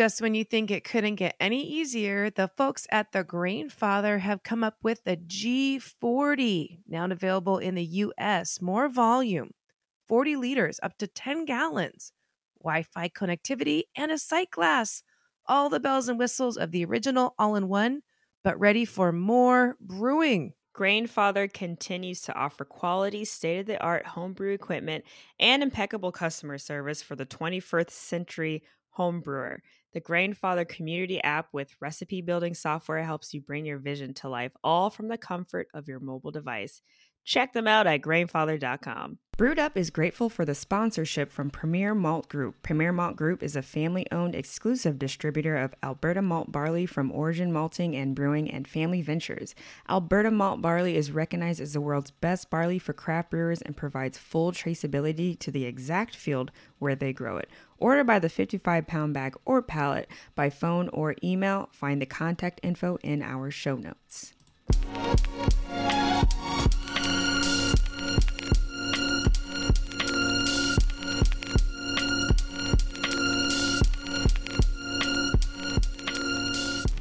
Just when you think it couldn't get any easier, the folks at the Grainfather have come up with the G40, now available in the US. More volume, 40 liters, up to 10 gallons, Wi Fi connectivity, and a sight glass. All the bells and whistles of the original all in one, but ready for more brewing. Grainfather continues to offer quality, state of the art homebrew equipment and impeccable customer service for the 21st century homebrewer. The Grainfather community app with recipe building software helps you bring your vision to life, all from the comfort of your mobile device. Check them out at grainfather.com. Brewed Up is grateful for the sponsorship from Premier Malt Group. Premier Malt Group is a family owned exclusive distributor of Alberta malt barley from Origin Malting and Brewing and Family Ventures. Alberta malt barley is recognized as the world's best barley for craft brewers and provides full traceability to the exact field where they grow it. Order by the 55 pound bag or pallet by phone or email. Find the contact info in our show notes.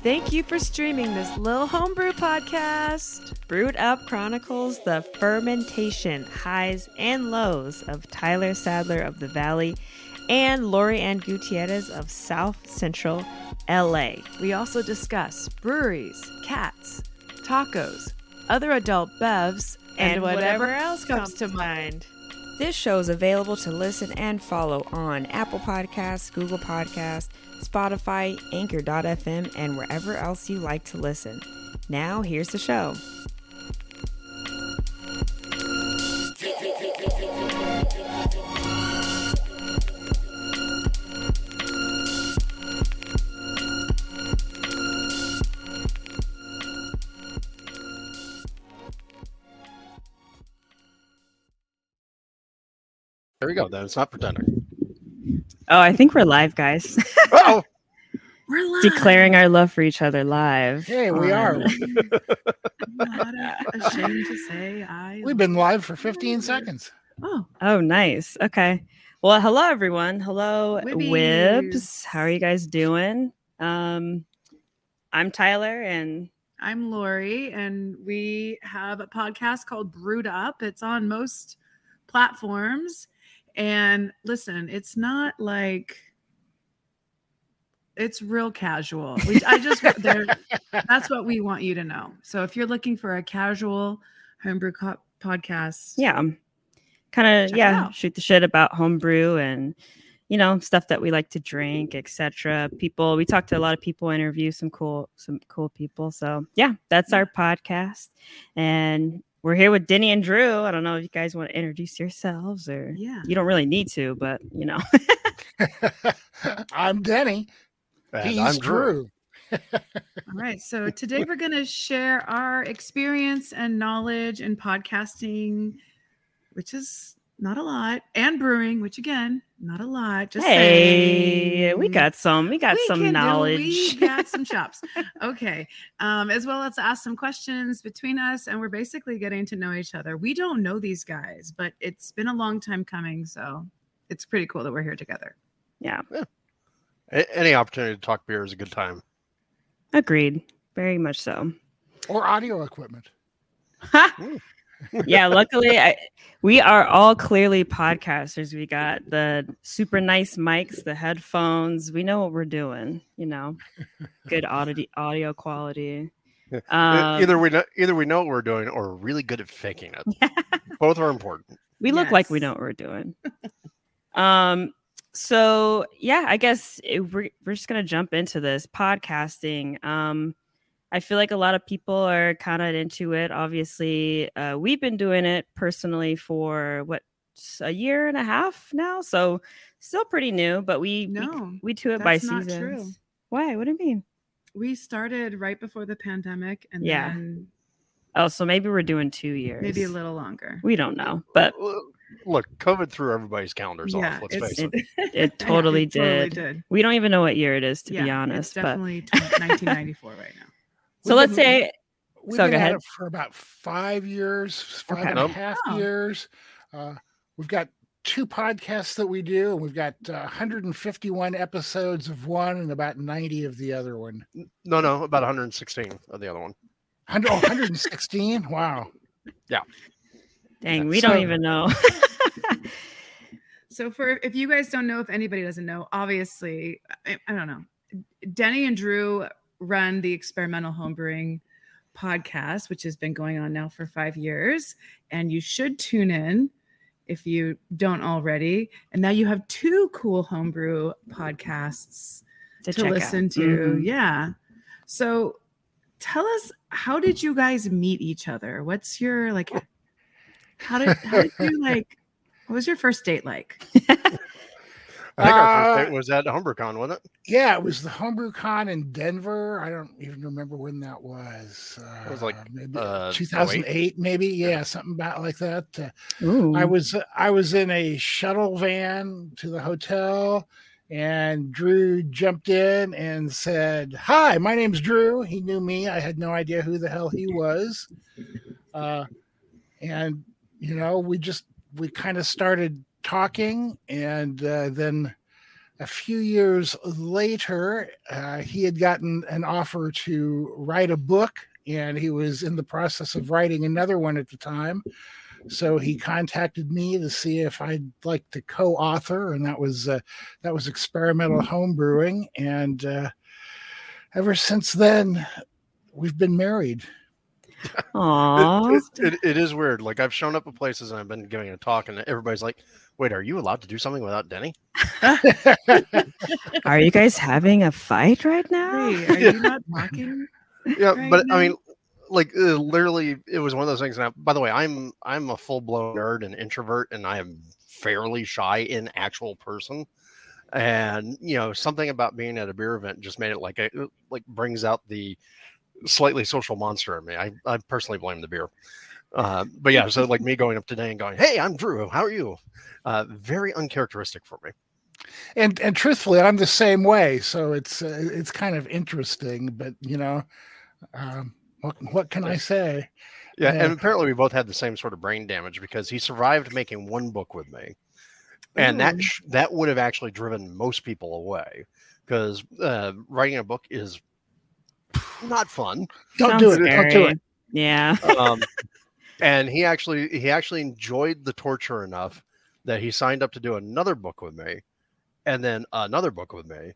Thank you for streaming this little homebrew podcast. Brewed Up chronicles the fermentation highs and lows of Tyler Sadler of the Valley and Lori Ann Gutierrez of South Central LA. We also discuss breweries, cats, tacos, other adult bevs, and, whatever, else comes, to mind. This show is available to listen and follow on Apple Podcasts, Google Podcasts, Spotify, Anchor.fm, and wherever else you like to listen. Now, here's the show. There we go. Then it's not pretender. Oh, I think we're live, guys. Oh, We're live. Declaring our love for each other live. Hey, we on- are. I'm not ashamed to say I. We've been live for 15 seconds. Oh, Oh, nice. Okay. Well, hello everyone. Hello, Wibbies. Wibs. How are you guys doing? Um, I'm Tyler, and I'm Lori, and we have a podcast called Brewed Up. It's on most platforms. And listen, it's not like it's real casual. We, I just that's what we want you to know. So if you're looking for a casual homebrew co- podcast, yeah, kind of yeah, shoot the shit about homebrew and you know stuff that we like to drink, etc. People, we talk to a lot of people, interview some cool some cool people. So yeah, that's our podcast, and we're here with Denny and Drew. I don't know if you guys want to introduce yourselves or yeah. you don't really need to, but you know. I'm Denny. and He's I'm Drew. Drew. All right. So today we're going to share our experience and knowledge in podcasting, which is not a lot, and brewing, which again, not a lot. Just hey, we got some. We got We some can do- knowledge. We got some chops. Okay. Um, as well as ask some questions between us, and we're basically getting to know each other. We don't know these guys, but it's been a long time coming. So it's pretty cool that we're here together. yeah, A- any opportunity to talk beer is a good time. agreed. Very much so. Or audio equipment. yeah, luckily I, we are all clearly podcasters. We got the super nice mics, the headphones. We know what we're doing. You know, good audio audio quality. E- Um, either we know, either we know what we're doing, or we're really good at faking it. Both are important. we look like we know what we're doing. um. So yeah, I guess it, we're we're just gonna jump into this podcasting. Um, I feel like a lot of people are kind of into it. Obviously, uh, we've been doing it personally for what a year and a half now, so still pretty new. But we we- No, we, do it by that's not seasons. Why? What do you mean? We started right before the pandemic, and Yeah. then Oh, so maybe we're doing two years. maybe a little longer. We don't know, but Look, COVID threw everybody's calendars Yeah, off. Let's face it. it, it Yeah, totally it did. Totally did. We don't even know what year it is, to yeah, be honest. it's definitely 20 1994 right now. So let's been- say We've So, been go at ahead. it for about five years, five Okay. and a half Oh. years. Uh, we've got two podcasts that we do, and we've got uh, 151 episodes of one and about 90 of the other one. No, no, about 116 of the other one. 100, oh, 116? Wow. Yeah. Dang, we So- don't even know. So for if you guys don't know, if anybody doesn't know, obviously, I, I don't know. Denny and Drew run the experimental homebrewing podcast, which has been going on now for five years, and you should tune in if you don't already. And now you have two cool homebrew podcasts to to check out. listen to. Mhm. Yeah. So tell us how did you guys meet each other? What's your like how did how did you like what was your first date like? I think our Uh, first date was at HomebrewCon, wasn't it? Yeah, it was the Homebrew Con in Denver. I don't even remember when that was. Uh, It was like, maybe uh, 2008, maybe. Yeah, something about like that. Uh, I was I was in a shuttle van to the hotel, and Drew jumped in and said, "Hi, my name's Drew." He knew me. I had no idea who the hell he was, uh, and you know, we just we kind of started talking, and uh, then a few years later, uh, he had gotten an offer to write a book, and he was in the process of writing another one at the time. So he contacted me to see if I'd like to co-author, and that was uh, that was experimental home brewing. And uh, ever since then, we've been married. Aw. It, it, it is weird. Like I've shown up at places and I've been giving a talk, and everybody's like, "Wait, are you allowed to do something without Denny?" Are you guys having a fight right now? Hey, are you not talking? Yeah, Right but I mean, like uh, literally, it was one of those things. Now, by the way, I'm I'm a full blown nerd and introvert, and I am fairly shy in actual person. And you know, something about being at a beer event just made it like a like brings out the slightly social monster in me. I I personally blame the beer. Uh, but yeah, so like me going up today and going, "Hey, I'm Drew. How are you?" Uh, very uncharacteristic for me. and and truthfully, I'm the same way. So it's uh, it's kind of interesting, but you know, um, what what can I say? Yeah, Yeah. and apparently we both had the same sort of brain damage because he survived making one book with me, and Ooh. that sh- that would have actually driven most people away because uh, writing a book is not fun. Don't Sounds do it. Don't do it. Yeah. Um, and he actually he actually enjoyed the torture enough that he signed up to do another book with me, and then another book with me,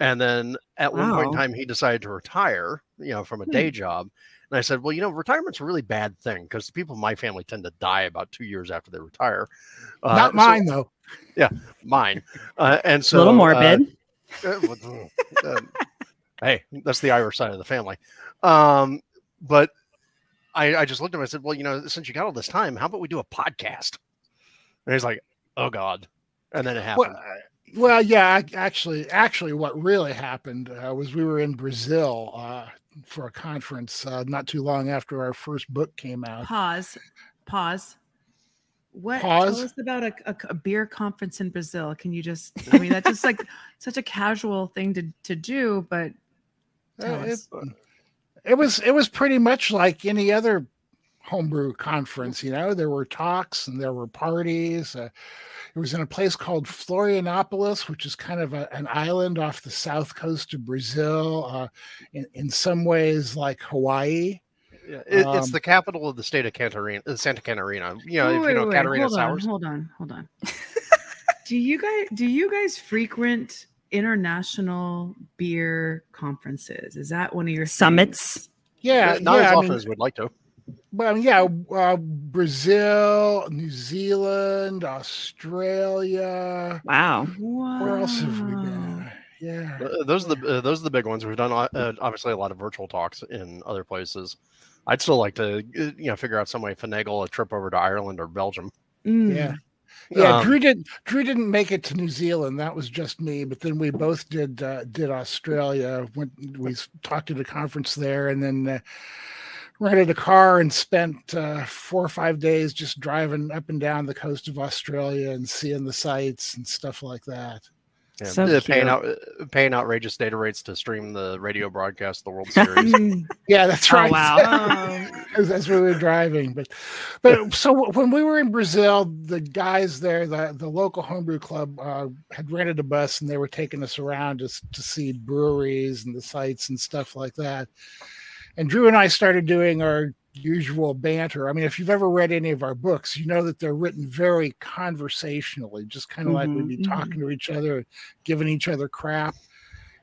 and then at one point in time he decided to retire, you know, from a day job. And I said, well, you know, retirement's a really bad thing because the people in my family tend to die about two years after they retire. Uh, Not so- mine though. Yeah, mine. Uh, and so a little morbid. uh, uh, hey, that's the Irish side of the family. Um, but I, I just looked at him. And I said, "Well, you know, since you got all this time, how about we do a podcast?" And he's like, "Oh God!" And then it happened. Well, uh, well, yeah. ac- Actually, actually, what really happened uh, was we were in Brazil uh, for a conference uh, not too long after our first book came out. Pause. Pause. What Pause. tell us about a, a, a beer conference in Brazil? Can you just I mean that's just like such a casual thing to, to do, but tell it, it was it was pretty much like any other homebrew conference. You know, there were talks and there were parties. Uh, it was in a place called Florianopolis, which is kind of a, an island off the south coast of Brazil. Uh, in, in some ways, like Hawaii. Yeah, it, it's um, the capital of the state of Catarina, uh, Santa Catarina. You know, Wait, if you know wait, Catarina hold on, hold on, hold on. do you guys do you guys frequent international beer conferences? Is that one of your Summits? things? Yeah, not yeah, as I often mean, as we'd like to. Well, yeah, uh, Brazil, New Zealand, Australia. Wow. Wow. Where else have we been? Yeah. Uh, those are the uh, those are the big ones. We've done uh, obviously a lot of virtual talks in other places. I'd still like to uh, you know figure out some way to finagle a trip over to Ireland or Belgium. Mm. Yeah. Yeah, Um, Drew didn't. Drew didn't make it to New Zealand. That was just me. But then we both did uh, did Australia. Went we talked at a conference there, and then uh, rented a car and spent uh, four or five days just driving up and down the coast of Australia and seeing the sights and stuff like that. Yeah, So uh, paying out uh, paying outrageous data rates to stream the radio broadcast of the World Series. Yeah, that's Oh, right. wow. as, as we were driving. But but so when we were in Brazil, the guys there, the, the local homebrew club, uh, had rented a bus and they were taking us around to, s- to see breweries and the sites and stuff like that. And Drew and I started doing our usual banter. I mean, if you've ever read any of our books, you know that they're written very conversationally, just kind of like we'd be Mhm, mhm. talking to each other, giving each other crap.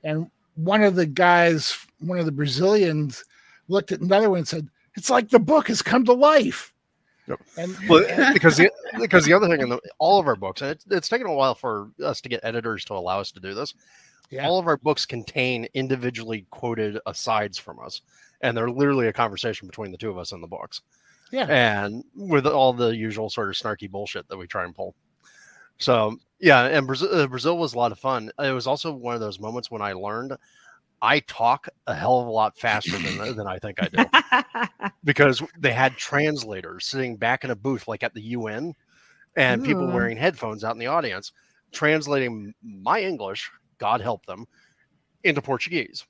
And one of the guys, one of the Brazilians, looked at another one and said, "It's like the book has come to life." Yep. And well, because the because the other thing in the, all of our books, and it's, it's taken a while for us to get editors to allow us to do this. Yeah. All of our books contain individually quoted asides from us, and they're literally a conversation between the two of us in the books. Yeah. and with all the usual sort of snarky bullshit that we try and pull. So yeah, and Brazil, uh, Brazil was a lot of fun. It was also one of those moments when I learned I talk a hell of a lot faster than than I think I do because they had translators sitting back in a booth like at the UN and people wearing headphones out in the audience translating my English, God help them, into Portuguese.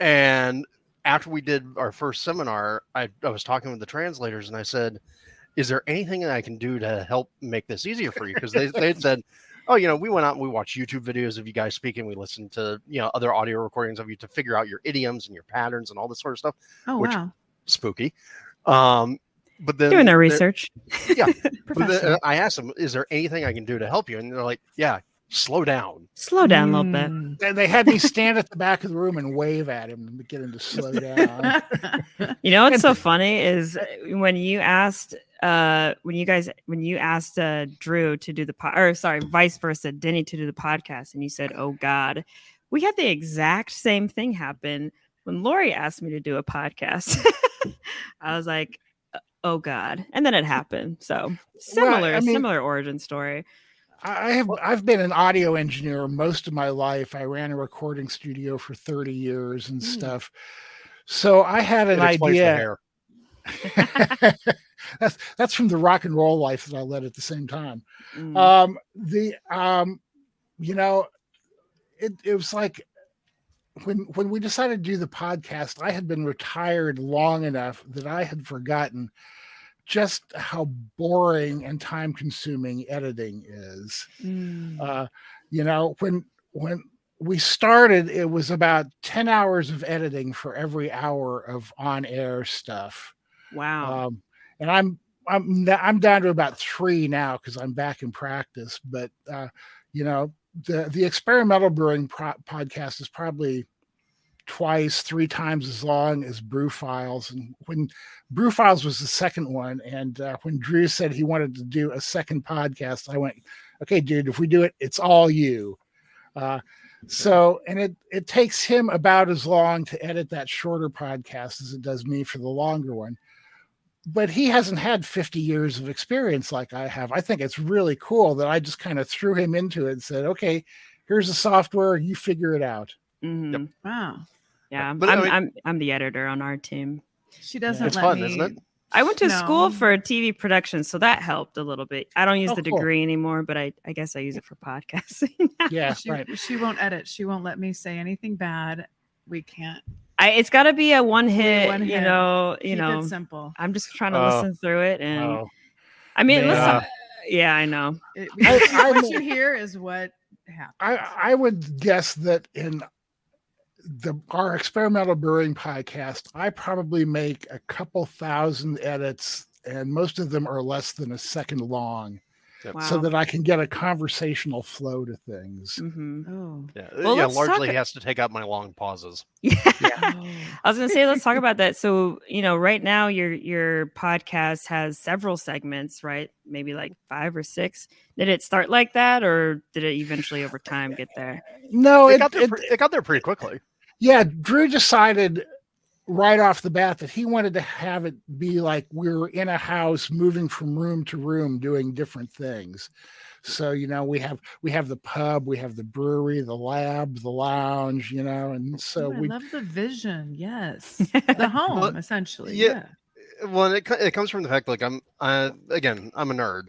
And after we did our first seminar, I, I was talking with the translators and I said, Is there anything that I can do to help make this easier for you? Because they they'd said, Oh, you know, we went out and we watched YouTube videos of you guys speaking. We listened to, you know, other audio recordings of you to figure out your idioms and your patterns and all this sort of stuff. Oh Which- wow. Spooky. Um, but then Doing their research. but then, uh, I asked them, "Is there anything I can do to help you?" And they're like, "Yeah, slow down." Slow down a little bit. Mm. they- they had me stand at the back of the room and wave at him and get him to slow down. You know what's so funny is uh, when you asked uh when you guys when you asked uh Drew to do the pod or sorry, vice versa, Denny to do the podcast and you said, Oh God, we had the exact same thing happen when Lori asked me to do a podcast. I was like, "Uh, oh God. And then it happened. So similar, I mean- similar origin story. I have I've been an audio engineer most of my life. I ran a recording studio for 30 years and Hmm. stuff. So I had an idea. that's that's from the rock and roll life that I led at the same time. Mm. Um, the um, you know, it it was like when when we decided to do the podcast, I had been retired long enough that I had forgotten just how boring and time consuming editing is. Mm. Uh, you know, when when we started, it was about 10 hours of editing for every hour of on air stuff. wow. Um, and I'm I'm I'm down to about three now because I'm back in practice. But uh, you know, the the experimental brewing pro- podcast is probably twice, three times as long as Brew Files. And when Brew Files was the second one, and uh, when Drew said he wanted to do a second podcast, I went, "Okay, dude, if we do it, it's all you." Uh, so, and it it takes him about as long to edit that shorter podcast as it does me for the longer one but he hasn't had 50 years of experience like I have. I think it's really cool that I just kind of threw him into it and said, okay, here's the software, you figure it out. Mhm. Wow. Yeah, But I I'm, mean- I'm I'm the editor on our team. She doesn't It's let fun, me. isn't it? I went to school for TV production, so that helped a little bit. I don't use Oh, the cool. degree anymore, but I, I guess I use it for podcasting. Yeah, She, right. she won't edit. She won't let me say anything bad. We can't. I, it's got to be a one hit, one you hit. know. You Keep know, it simple. I'm just trying to Oh. listen through it, and Oh, I mean, man. listen, yeah, I know. It, I- what you hear is what happens. I, I would guess that in the our experimental brewing podcast, I probably make a couple thousand edits, and most of them are less than a second long, Wow. so that I can get a conversational flow to things. hmm Oh. Yeah, Well, yeah largely talk- he has to take out my long pauses. Yeah. Oh. I was gonna say, let's talk about that. So, you know, right now your your podcast has several segments, right? Maybe like five or six. Did it start like that, or did it eventually over time get there? No, it, it, got there it- pre- it got there pretty quickly. yeah, Drew decided right off the bat that he wanted to have it be like we are in a house moving from room to room doing different things. So, you know, we have we have the pub, we have the brewery, the lab, the lounge, you know, and so Ooh, I we love the vision. Yes. The home, Well, essentially. yeah. Yeah. Well, it, it comes from the fact like I'm uh, again I'm a nerd,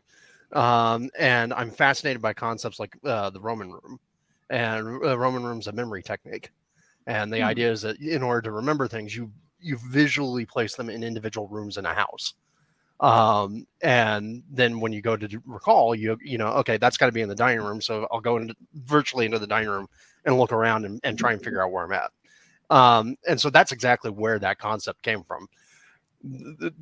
um, and I'm fascinated by concepts like uh, the Roman room, and uh, Roman room's a memory technique. And the Hmm. idea is that in order to remember things, you you visually place them in individual rooms in a house. Um, and then when you go to recall, you you know, okay, that's got to be in the dining room. So I'll go into virtually into the dining room and look around and, and try and figure out where I'm at. Um, and so that's exactly where that concept came from. Th- th-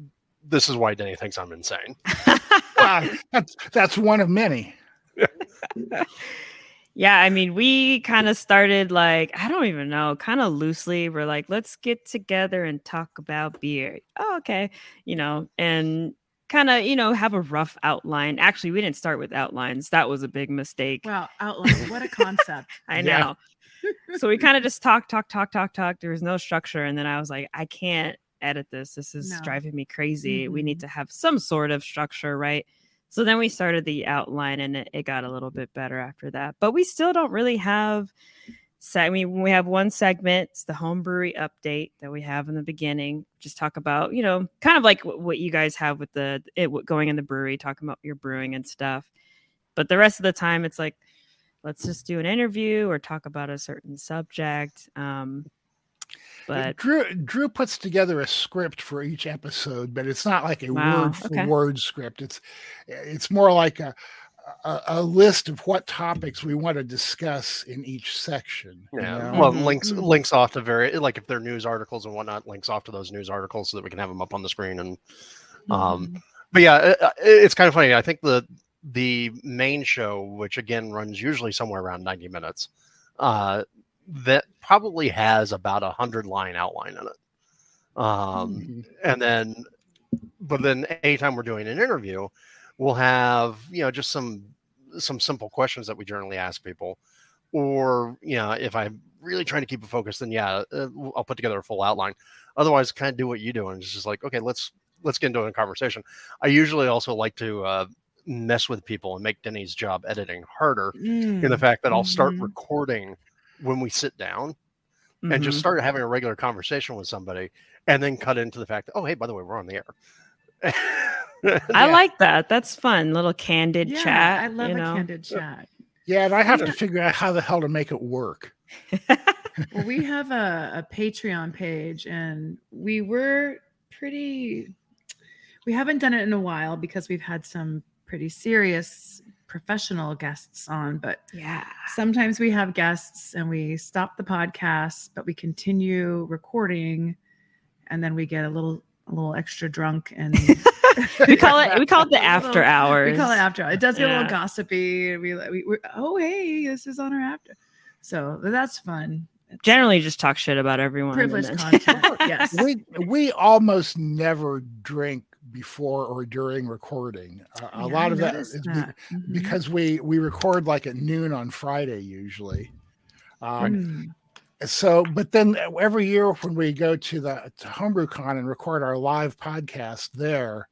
This is why Denny thinks I'm insane. Wow, that's that's one of many. Yeah, I mean, we kind of started like, I don't even know, kind of loosely. We're like, let's get together and talk about beer. Oh, okay. You know, and kind of, you know, have a rough outline. Actually, we didn't start with outlines. That was a big mistake. Wow, outline. What a concept. I Yeah. know. so we kind of just talk, talk, talk, talk, talk. There was no structure. And then I was like, I can't edit this. This is No. driving me crazy. We need Mhm. to have some sort of structure, right? So then we started the outline and it, it got a little bit better after that. But we still don't really have se- I mean, we have one segment, it's the home brewery update that we have in the beginning. Just talk about, you know, kind of like what, what you guys have with the it going in the brewery, talking about your brewing and stuff. But the rest of the time, it's like, let's just do an interview or talk about a certain subject. Um, but Drew Drew puts together a script for each episode, but it's not like a Wow, word for okay. word script. It's it's more like a, a a list of what topics we want to discuss in each section. you Yeah. know? Well, Mhm. links Mhm. links off to very like if they're news articles and whatnot, links off to those news articles so that we can have them up on the screen. And Um, Mhm. but yeah, it, uh, it's kind of funny. I think the the main show, which again runs usually somewhere around ninety minutes, uh, that probably has about a hundred line outline in it. Um, Mhm. and then but then anytime we're doing an interview we'll have you know just some some simple questions that we generally ask people or you know if i'm really trying to keep it focused then yeah uh, i'll put together a full outline otherwise kind of do what you do and it's just like okay let's let's get into a conversation i usually also like to uh, mess with people and make denny's job editing harder in the Mm. fact that i'll start Mhm. recording when we sit down and just mhm. start having a regular conversation with somebody and then cut into the fact that oh hey by the way we're on the air I like that. That's fun. Little candid yeah, chat. I love you a know? candid chat. Yeah, and I have to figure out how the hell to make it work. Well, we have a, a Patreon page, and we were pretty. We haven't done it in a while because we've had some pretty serious professional guests on, but yeah. sometimes we have guests and we stop the podcast, but we continue recording, and then we get a little a little extra drunk and we call it we call it the after little- hours. we call it after. Hours. It does get a little gossipy. We, we, we oh hey, this is on our after. So that's fun. It's Generally, just talk shit about everyone. and privileged content. yes. We we almost never drink before or during recording. A- a lot I of that be- that. Mhm. because we we record like at noon on Friday usually. Um, Mm. so but then every year when we go to the to homebrewcon and record our live podcast there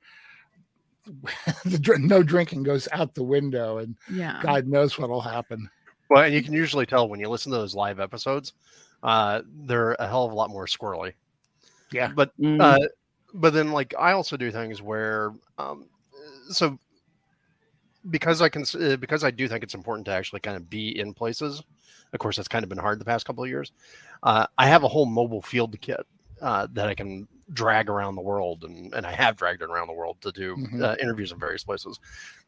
the dr- no drinking goes out the window and yeah. god knows what'll happen well and you can usually tell when you listen to those live episodes uh they're a hell of a lot more squirrely Yeah. but Mm. uh but then like i also do things where um so because i can s- uh, because i do think it's important to actually kind of be in places of course that's kind of been hard the past couple of years uh, i have a whole mobile field kit uh, that i can drag around the world and, and i have dragged it around the world to do Mhm. uh, interviews in various places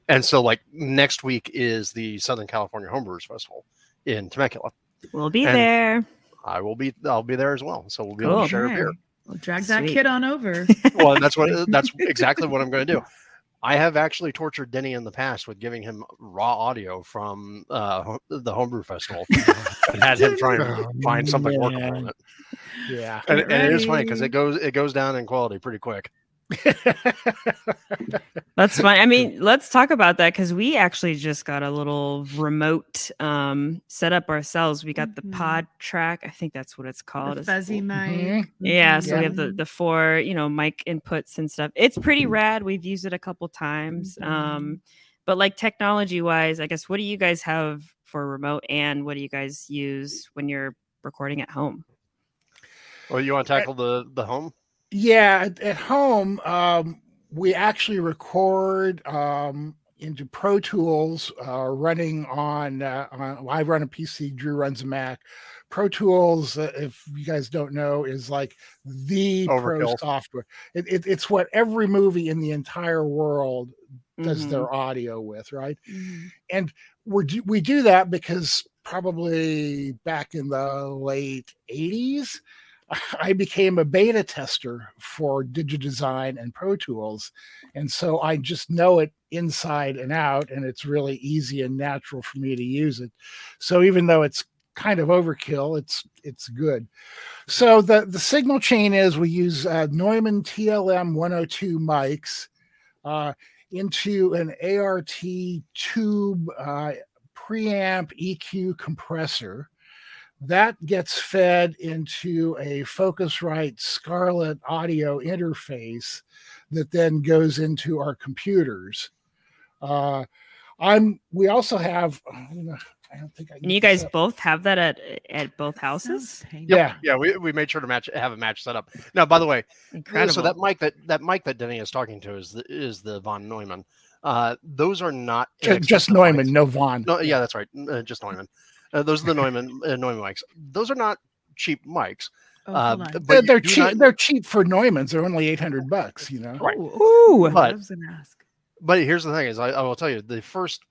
and so like next week is the southern california homebrewers festival in temecula we'll be and- there. i will be i'll be there as well so we'll be able to share a beer Okay. Well, drag that kid on over. well, that's what that's exactly what I'm going to do. I have actually tortured Denny in the past with giving him raw audio from uh, the homebrew festival and had him try and Oh, find something workable in it. yeah And, and it is funny because it goes it goes down in quality pretty quick. That's fine. I mean, let's talk about that because we actually just got a little remote um set up ourselves. We got Mhm. the pod track. I think that's what it's called. the It's- fuzzy mic. Mhm. Yeah, so we have the the four, you know, mic inputs and stuff. It's pretty rad. We've used it a couple times. Mhm. Um, but like technology wise, I guess what do you guys have for remote and what do you guys use when you're recording at home? Well, you want to tackle the the home? Yeah at, home um we actually record um into Pro Tools, uh, running on, uh, on. I run a PC. Drew runs a Mac. Pro Tools, uh, if you guys don't know, is like the pro software. It, it, it's what every movie in the entire world does Mhm. their audio with, right? And we do, we do that because probably back in the late 80s, I became a beta tester for DigiDesign and Pro Tools. And so I just know it inside and out, and it's really easy and natural for me to use it. So even though it's kind of overkill, it's it's good. So the the signal chain is we use uh, Neumann TLM 102 mics uh, into an ART tube uh, preamp EQ compressor. That gets fed into a Focusrite Scarlett audio interface that then goes into our computers. Uh, I'm. We also have. I don't know, I don't think I. And can you guys set- both have that at at both houses? painful. Yeah. Yeah, we, we made sure to match have a match set up. Now, by the way, Incredible. so that mic that that mic that Denny is talking to is the is the von Neumann. Uh, those are not Just Neumann, mics. no von. No, yeah, that's right. Uh, just Neumann. Uh, those are the Neumann uh, Neumann mics. Those are not cheap mics. Oh, Uh, but they're they're cheap. not- They're cheap for Neumanns. They're only eight hundred bucks. You know. Right. Ooh. But- I was gonna ask. But here's the thing: is I, I will tell you the first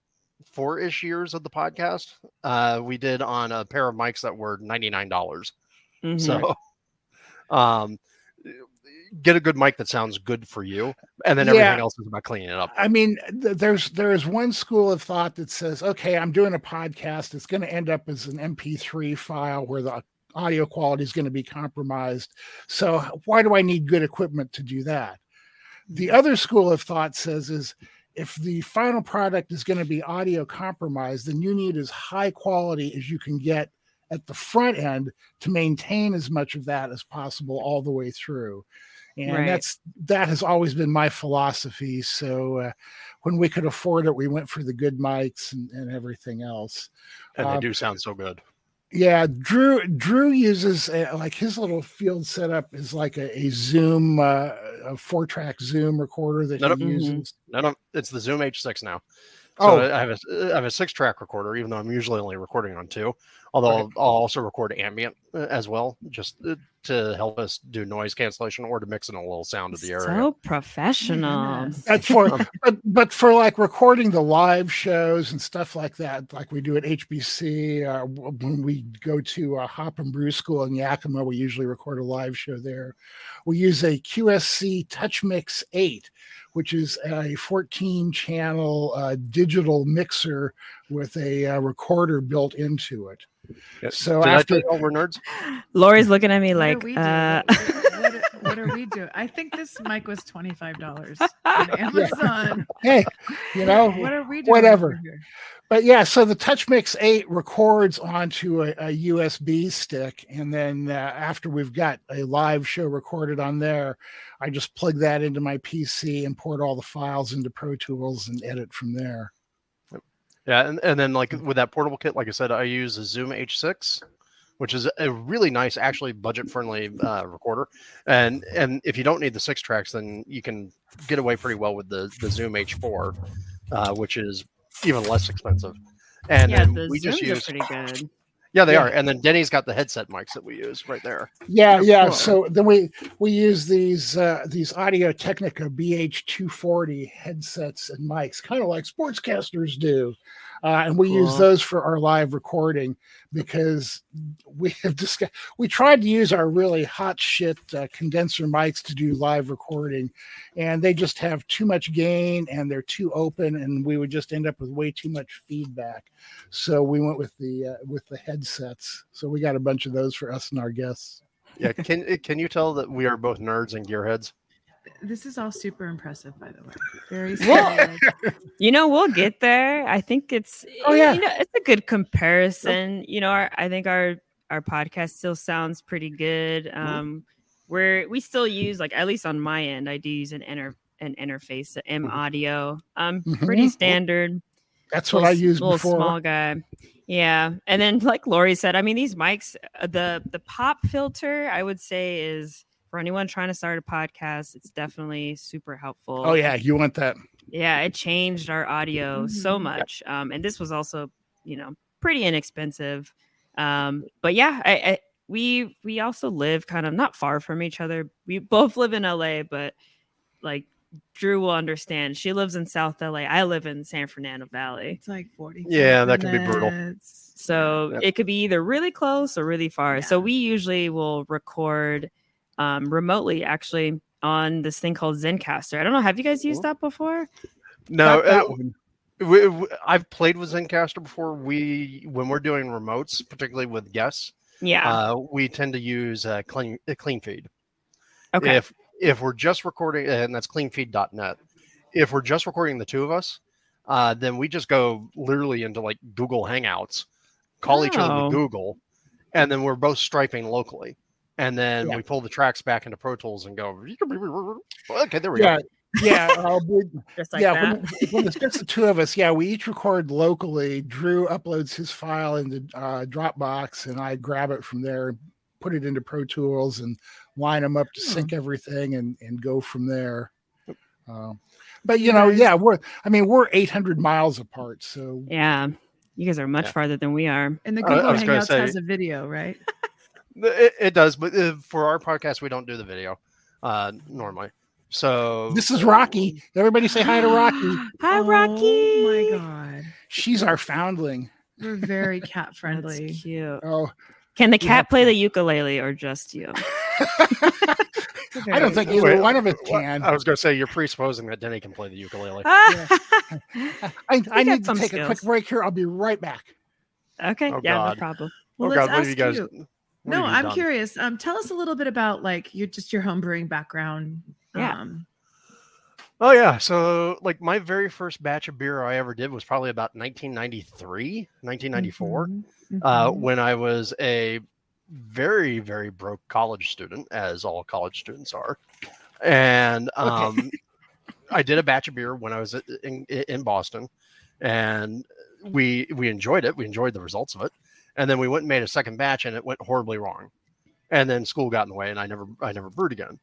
four ish years of the podcast, uh, we did on a pair of mics that were ninety nine dollars. Mhm. So, um, get a good mic that sounds good for you, and then Yeah. everything else is about cleaning it up. I mean, th- there's there is one school of thought that says, okay, I'm doing a podcast. It's going to end up as an MP3 file where the audio quality is going to be compromised. So why do I need good equipment to do that? The mm-hmm. other school of thought says is if the final product is going to be audio compromised, then you need as high quality as you can get at the front end to maintain as much of that as possible all the way through. And Right. that's that has always been my philosophy. So uh, when we could afford it, we went for the good mics and, and everything else. and they um, do sound so good. Yeah, Drew Drew uses uh like his little field setup is like a, a Zoom uh, a four track Zoom recorder that No, he no. Uses. No, no, it's the Zoom H6 now. So Oh, I have a I have a six track recorder, even though I'm usually only recording on two. Although Right. I'll, I'll also record ambient uh, as well, just uh, to help us do noise cancellation or to mix in a little sound of the area. So professional. Goodness. that's for but but for like recording the live shows and stuff like that, like we do at HBC. Uh, when we go to uh, Hop and Brew School in Yakima, we usually record a live show there. We use a QSC TouchMix Eight, which is a 14 channel uh, digital mixer with a uh, recorder built into it. Yeah. So Did after tell you all we're nerds? Lori's looking at me like, are we doing? uh, What, what, what are we doing? I think this mic was twenty five dollars on Amazon. hey, you know, What are we doing? whatever. But yeah, so the TouchMix 8 records onto a, a USB stick. And then uh, after we've got a live show recorded on there, I just plug that into my PC, import all the files into Pro Tools, and edit from there. Yeah, and, and then like with that portable kit, like I said, I use a Zoom H6, which is a really nice, actually budget-friendly uh, recorder. And and if you don't need the six tracks, then you can get away pretty well with the the Zoom H4, uh, which is even less expensive. And yeah, then the we just use pretty good. yeah, they Yeah. are. And then Denny's got the headset mics that we use right there. Yeah, yeah. cool. So then we we use these uh, these Audio Technica BH240 headsets and mics, kind of like sportscasters do, uh, and we use those for our live recording because we have discussed. We tried to use our really hot shit uh, condenser mics to do live recording, and they just have too much gain and they're too open, and we would just end up with way too much feedback. So we went with the uh, with the headsets. So we got a bunch of those for us and our guests. Yeah, can can you tell that we are both nerds and gearheads? This is all super impressive, by the way. Very Well- You know, we'll get there. I think it's Oh, yeah. you know, it's a good comparison. You know, our, I think our our podcast still sounds pretty good. Um we're we still use like at least on my end, I do use an inter an interface, the M Mhm. audio. Um pretty Mhm. standard. That's what little I s- used little before. small guy. Yeah, and then like Lori said, I mean these mics, uh, the the pop filter, I would say is for anyone trying to start a podcast, it's definitely super helpful. Oh yeah, you want that? Yeah, it changed our audio so Mhm. much. Um, and this was also, you know, pretty inexpensive. Um, but yeah, I, I we we also live kind of not far from each other. We both live in LA, but like Drew will understand. She lives in South LA. I live in San Fernando Valley. It's like 40. Yeah, that can be brutal. So Yep. it could be either really close or really far. So we usually will record um, remotely, actually, on this thing called Zencastr. I don't know. Have you guys used that before? No, Not that uh, one. we, we- I've played with Zencastr before. We when we're doing remotes, particularly with guests, Yeah. uh, we tend to use uh, clean uh, clean feed. okay. If if we're just recording, and that's cleanfeed.net. If we're just recording the two of us, uh, then we just go literally into like Google Hangouts, call each other Oh. with Google, and then we're both striping locally. And then Yeah. we pull the tracks back into Pro Tools and go, okay, there we Yeah, go. yeah. Uh, we- Just like yeah, that. when, when it's just the two of us, yeah, we each record locally. Drew uploads his file into uh, Dropbox, and I grab it from there, put it into Pro Tools, and line them up to Hmm. sync everything, and and go from there. Uh, but you know, yeah, we're I mean we're 800 miles apart, so yeah. You guys are much Yeah. farther than we are. And the I- I Google was gonna Hangouts say- has a video, right? It, it does, but uh, for our podcast, we don't do the video uh, normally. So this is Rocky. Everybody say hi to Rocky. Hi, Rocky. Oh my god. She's our foundling. We're very cat friendly. cute. Oh, Can the Yeah. cat play the ukulele or just you? I don't think Wait, either one of us can. I was going to say you're presupposing that Denny can play the ukulele. I, I need to some take a quick break here. I'll be right back. okay. Oh, yeah, God. no problem. Well, oh God, what have you guys? you- what No, I'm done? curious. Um, tell us a little bit about like your just your homebrewing background. Yeah. Um, Oh yeah, so like my very first batch of beer I ever did was probably about 1993, 1994, mhm, uh, mhm. when I was a very very broke college student, as all college students are, and um, I did a batch of beer when I was in in Boston, and we we enjoyed it. We enjoyed the results of it, and then we went and made a second batch, and it went horribly wrong, and then school got in the way, and I never I never brewed again.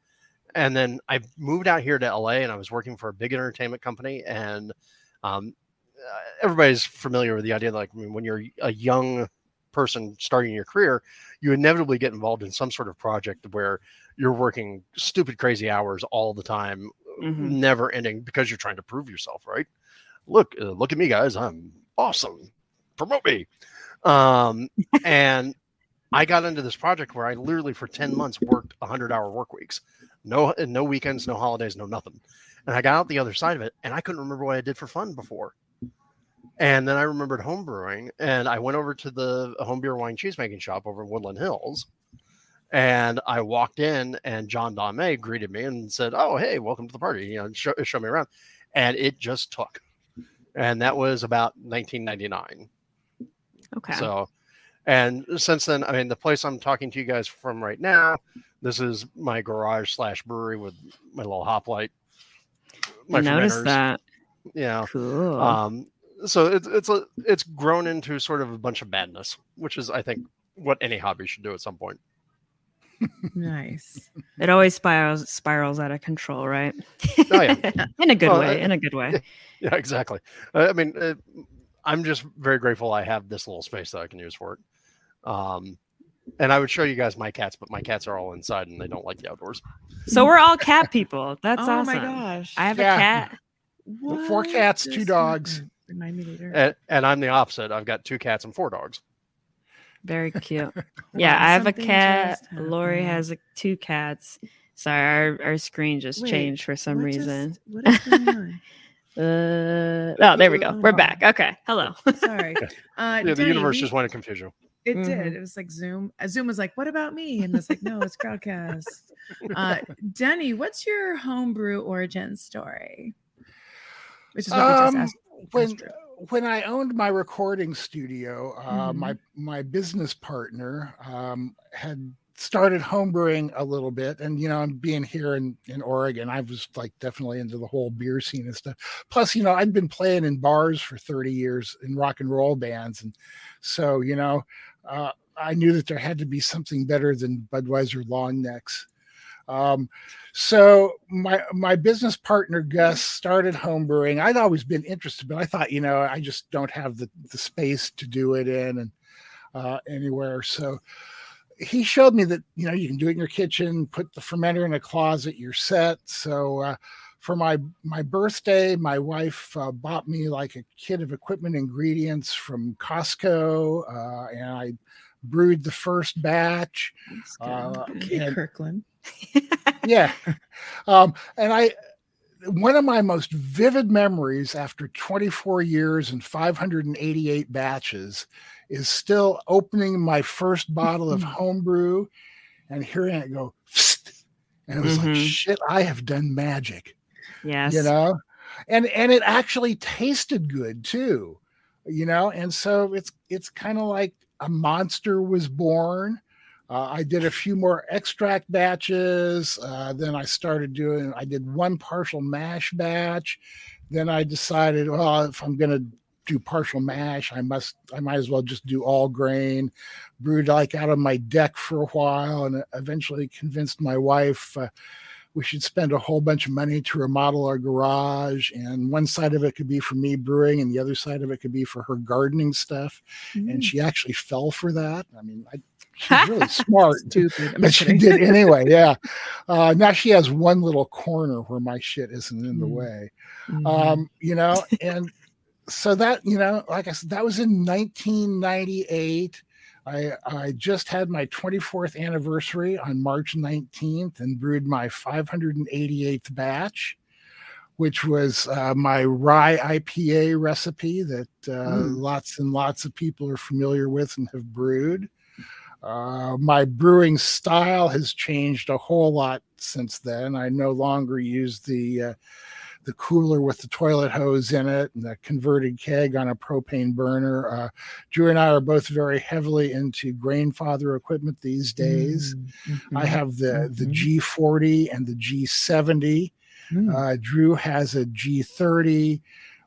And then I moved out here to LA, and I was working for a big entertainment company, and um, uh, everybody's familiar with the idea. Like I mean, when you're a young person starting your career, you inevitably get involved in some sort of project where you're working stupid crazy hours all the time Mhm. never ending because you're trying to prove yourself right look uh, look at me guys i'm awesome promote me um and i got into this project where i literally for 10 months worked 100 hour work weeks no no weekends no holidays no nothing and i got out the other side of it and i couldn't remember what i did for fun before and then i remembered home brewing and i went over to the home beer wine cheese making shop over in woodland hills and I walked in, and John Dame greeted me and said, "Oh, hey, welcome to the party. You know, show, show me around." And it just took, and that was about 1999. Okay. So, and since then, I mean, the place I'm talking to you guys from right now, this is my garage slash brewery with my little hop light. I noticed fermenters, that. Yeah. Cool. um, so it's it's a it's grown into sort of a bunch of madness, which is I think what any hobby should do at some point. nice. it always spirals spirals out of control, right? Oh, yeah. in a good Well, way. uh, in a good way. Yeah, exactly. Uh, I mean, uh, I'm just very grateful I have this little space that I can use for it. Um, and I would show you guys my cats, but my cats are all inside and they don't like the outdoors. So we're all cat people. That's oh awesome. my gosh. I have Yeah. a cat. Four What cats, two dogs. happened? Remind me later. And, and I'm the opposite. I've got two cats and four dogs. Very cute. Yeah, I have a cat. Lori has a, two cats. Sorry, our, our screen just Wait, changed for some What reason. just- what is going on? Uh, oh, there we go. We're back. Okay. Hello. Sorry. Uh, Yeah, the Denny, universe we- just wanted to confuse you. It Mhm. did. It was like Zoom. Uh, Zoom was like, "What about me?" And it's like, "No, it's Crowdcast." Uh, Denny, what's your homebrew origin story? Which is what we just Um, asked. when asked when I owned my recording studio, uh, Mhm. my my business partner um, had started homebrewing a little bit, and you know, and being here in in Oregon, I was like definitely into the whole beer scene and stuff. Plus, you know, I'd been playing in bars for thirty years in rock and roll bands, and so you know, uh, I knew that there had to be something better than Budweiser long necks. Um, so my my business partner Gus started homebrewing. I'd always been interested, but I thought, you know, I just don't have the the space to do it in and uh, anywhere. So he showed me that you know you can do it in your kitchen, put the fermenter in a closet, you're set. So uh, for my my birthday, my wife uh, bought me like a kit of equipment ingredients from Costco, uh, and I brewed the first batch. Uh, okay, and- Kirkland. yeah. Um, and I, one of my most vivid memories after 24 years and 588 batches is still opening my first bottle of homebrew and hearing it go, "Psst," and it was like, Mhm. shit, I have done magic, Yes. you know? And, and it actually tasted good too, you know? And so it's, it's kind of like a monster was born. Uh, I did a few more extract batches. Uh, then I started doing, I did one partial mash batch. Then I decided, well, if I'm going to do partial mash, I must, I might as well just do all grain. Brewed like out of my deck for a while and eventually convinced my wife uh, we should spend a whole bunch of money to remodel our garage. And one side of it could be for me brewing, and the other side of it could be for her gardening stuff. Mm. And she actually fell for that. I mean, I, she's really smart Stupid. I'm but she did anyway. Yeah. Uh, now she has one little corner where my shit isn't in the Mm. way. Mhm. Um, you know, and so that, you know, like I said, that was in 1998. I, I just had my 24th anniversary on March 19th and brewed my 588th batch, which was uh, my rye IPA recipe that uh, Mm. lots and lots of people are familiar with and have brewed. Uh, my brewing style has changed a whole lot since then. I no longer use the uh, the cooler with the toilet hose in it and the converted keg on a propane burner. Uh, Drew and I are both very heavily into Grainfather equipment these days. Mm, I mhm, have the the mhm. G40 and the G70. Mm. Uh, Drew has a G30.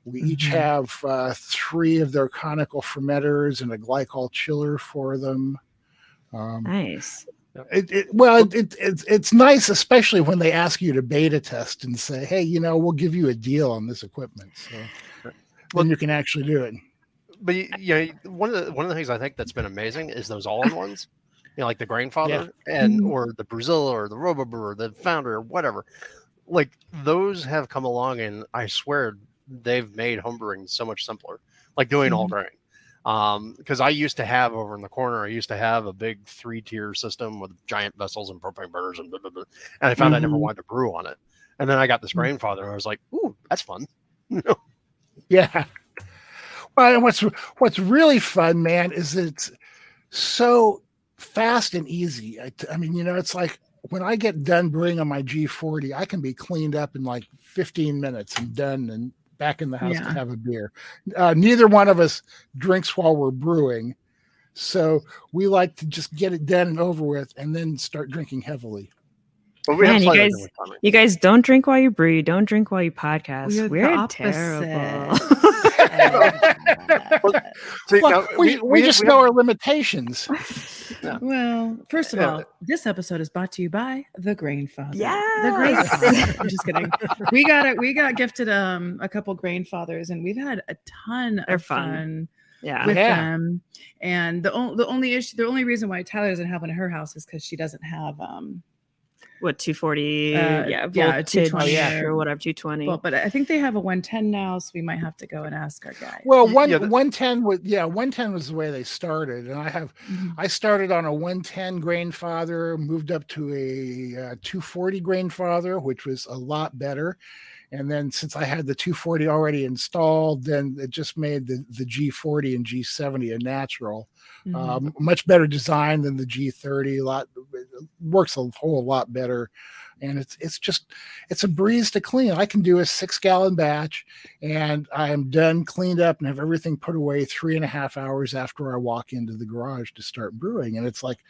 We each Mhm. have uh, three of their conical fermenters and a glycol chiller for them. Um, Nice. It, it, well, it, it, it's it's nice, especially when they ask you to beta test and say, "Hey, you know, we'll give you a deal on this equipment," so Well- then you can actually do it. but you, you know, one of the one of the things I think that's been amazing is those all-in-ones. You know, like the Grainfather and Mhm. or the Brewzilla or the Robo Brewer, the Foundry, or whatever. Like those have come along, and I swear they've made homebrewing so much simpler. Like doing all grain. Um, because I used to have over in the corner, I used to have a big three-tier system with giant vessels and propane burners and blah, blah, blah. and I found I never Mhm. wanted to brew on it. And then I got this Mm. Grainfather, and I was like, "Ooh, that's fun." Yeah. Well, and what's what's really fun, man, is it's so fast and easy. I, I mean, you know, it's like when I get done brewing on my G40, I can be cleaned up in like 15 minutes and done and back in the house to have a beer. Uh, neither one of us drinks while we're brewing. So we like to just get it done and over with and then start drinking heavily. But we have Man, you guys- You guys don't drink while you brew. Don't drink while you podcast. We are the We're opposite. terrible. See, Well, now, we, we, just we know have- our limitations. Well, first of Yeah. all, this episode is brought to you by the Grainfather. Yeah, the Yes. Grainfather. I'm just kidding. We got it. We got gifted um a couple Grainfathers, and we've had a ton They're of fun. fun yeah. with Yeah. them. And the only the only issue, the only reason why Tyler doesn't have one at her house is because she doesn't have um. What 240? Uh, yeah, yeah, voltage 220 or whatever 220. Well, but I think they have a 110 now, so we might have to go and ask our guy. Well, one yeah, the- one ten was yeah, one ten was the way they started, and I have Mhm. I started on a one ten Grainfather moved up to a uh, two forty Grainfather which was a lot better, and then since I had the two forty already installed, then it just made the the G forty and G seventy a natural, Mhm. um, much better design than the G thirty. A lot works a whole lot better. And it's it's just it's a breeze to clean. I can do a six gallon batch, and I am done, cleaned up, and have everything put away three and a half hours after I walk into the garage to start brewing. And it's like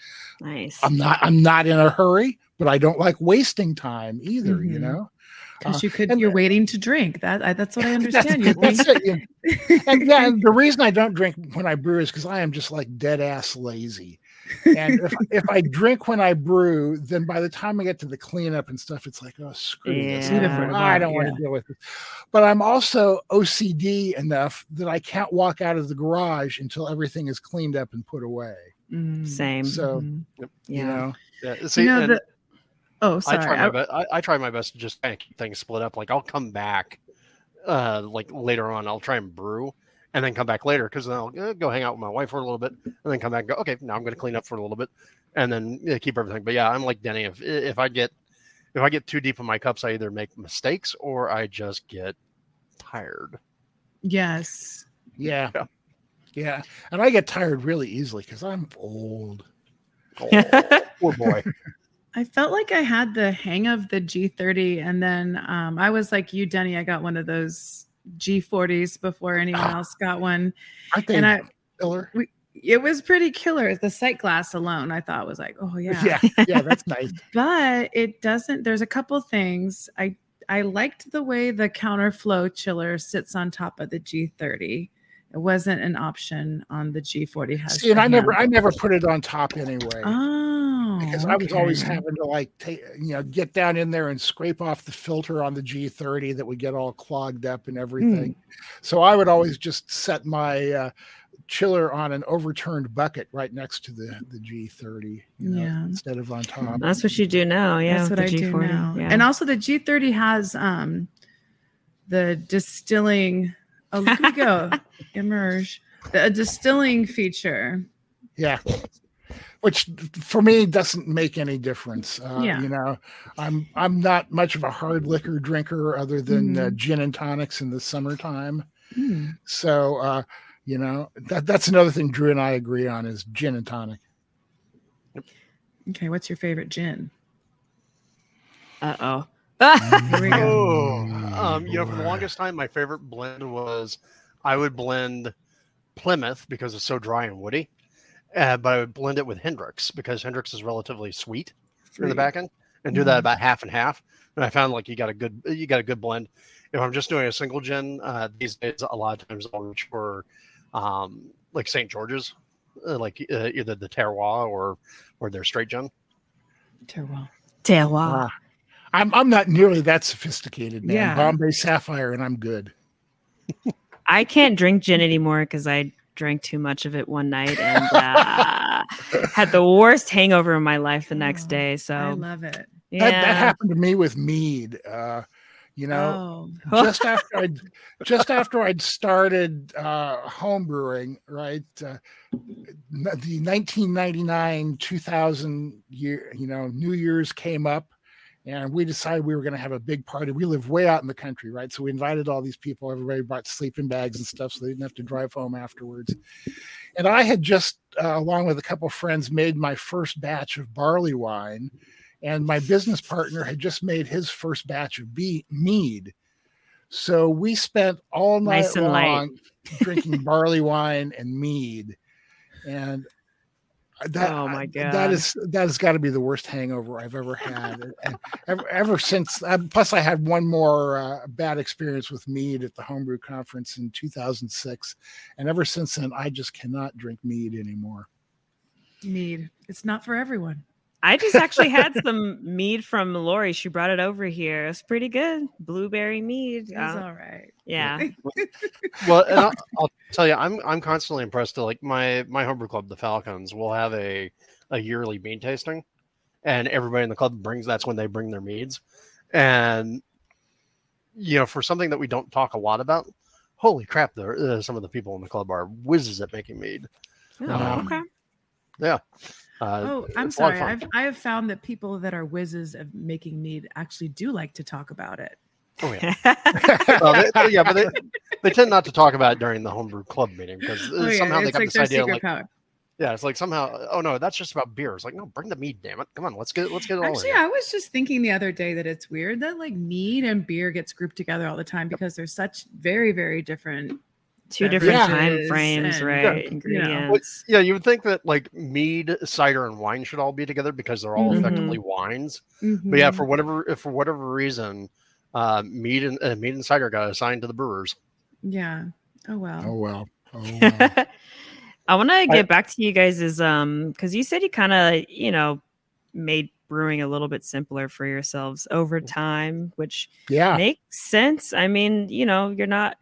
nice. I'm not I'm not in a hurry, but I don't like wasting time either. You Mhm. know, because Uh, you could and you're the- waiting to drink that I, that's what i understand you're that's it, you- and yeah, and the reason I don't drink when I brew is because I am just like dead ass lazy. And if, if I drink when I brew, then by the time I get to the cleanup and stuff, it's like, oh, screw this. Yeah. I don't want to deal with it. But I'm also OCD enough that I can't walk out of the garage until everything is cleaned up and put away. Mm. Same. So, Mhm. you yeah. know, Yeah, see, you know and the oh I sorry try my I- best. I, I try my best to just kind of keep things split up. Like I'll come back, uh, like later on, I'll try and brew, and then come back later because then I'll uh, go hang out with my wife for a little bit, and then come back and go. Okay, now I'm going to clean up for a little bit, and then yeah, keep everything. But yeah, I'm like Denny. If if I get if I get too deep in my cups, I either make mistakes or I just get tired. yes yeah. Yeah. Yeah. And I get tired really easily because I'm old. Oh, poor boy. I felt like I had the hang of the G30, and then um, I was like you, Denny. I got one of those G40s before anyone Ah. else got one, Aren't they and I killer? it was pretty killer. The sight glass alone, I thought was like, oh yeah. Yeah. Yeah. That's nice. But it doesn't. There's a couple things I I liked the way the counterflow chiller sits on top of the G30. It wasn't an option on the G40. Has See, and I never, I never put it on top anyway. Oh, because I was always having to like take you know get down in there and scrape off the filter on the G30 that would get all clogged up and everything. Hmm. So I would always just set my uh, chiller on an overturned bucket right next to the the G30, you know, Yeah. instead of on top. That's what you do now. Yeah. That's what the I do G40. now. Yeah. And also the G30 has um the distilling. Oh, look we go. Emerge. The a distilling feature. Yeah. Which for me doesn't make any difference. Uh, Yeah. You know, I'm I'm not much of a hard liquor drinker other than uh, Mhm. gin and tonics in the summertime. Hmm. So, uh, you know, that that's another thing Drew and I agree on is gin and tonic. Okay, what's your favorite gin? Uh oh. Here we go. Oh, um, you know, for the longest time, my favorite blend was I would blend Plymouth because it's so dry and woody, uh, but I would blend it with Hendrick's because Hendrick's is relatively sweet in the back end, and do that about half and half. And I found like you got a good you got a good blend. If I'm just doing a single gin, uh, these days a lot of times I'll reach for um, like St. George's, uh, like uh, either the terroir or or their straight gin. Terroir. Terroir. Ah, I'm I'm not nearly that sophisticated, man. Yeah. Bombay Sapphire, and I'm good. I can't drink gin anymore because I drank too much of it one night and uh, had the worst hangover in my life the next day. So I love it. yeah, That, that happened to me with mead. Uh, you know, oh, just after I'd just after I'd started uh, home brewing, right? Uh, the 1999 2000 year, you know, New Year's came up, and we decided we were going to have a big party. We live way out in the country, right? So we invited all these people. Everybody brought sleeping bags and stuff, so they didn't have to drive home afterwards. And I had just, uh, along with a couple friends, made my first batch of barley wine and my business partner had just made his first batch of be- mead. So we spent all night Nice long drinking barley wine and mead, and that Oh my that God. is that has got to be the worst hangover I've ever had. And ever, ever since, uh, plus I had one more uh, bad experience with mead at the homebrew conference in 2006, and ever since then I just cannot drink mead anymore. mead. It's not for everyone. I just actually had some mead from Lori. She brought it over here. It's pretty good. Blueberry mead. It's Uh, all right. yeah. Well, and I'll, I'll tell you, I'm I'm constantly impressed. To like my my homebrew club, the Falcons, will have a a yearly mead tasting, and everybody in the club brings. That's when they bring their meads, and you know, for something that we don't talk a lot about, holy crap! There, uh, some of the people in the club are whizzes at making mead. Oh, Um, okay. Uh, Oh, I'm it's a lot of sorry. I've I have found that people that are whizzes of making mead actually do like to talk about it. Oh yeah, well, they, yeah, but they, they tend not to talk about it during the homebrew club meeting because Oh, yeah, somehow they got like this idea like power. yeah, it's like somehow oh no, that's just about beer. It's like no, bring the mead, damn it, come on, let's get let's get it Actually. I was just thinking the other day that it's weird that like mead and beer gets grouped together all the time because they're such very, very different. Two different Yeah. time frames, And, right? you know, Ingredients. Yeah, you would think that like mead, cider, and wine should all be together because they're all Mhm. effectively wines. But yeah, for whatever if for whatever reason, uh, mead and uh, mead and cider got assigned to the brewers. yeah. Oh well. Oh well. Oh well. I want to get back to you guys is um because you said you kind of you know made brewing a little bit simpler for yourselves over time, which Yeah. makes sense. I mean, you know, you're not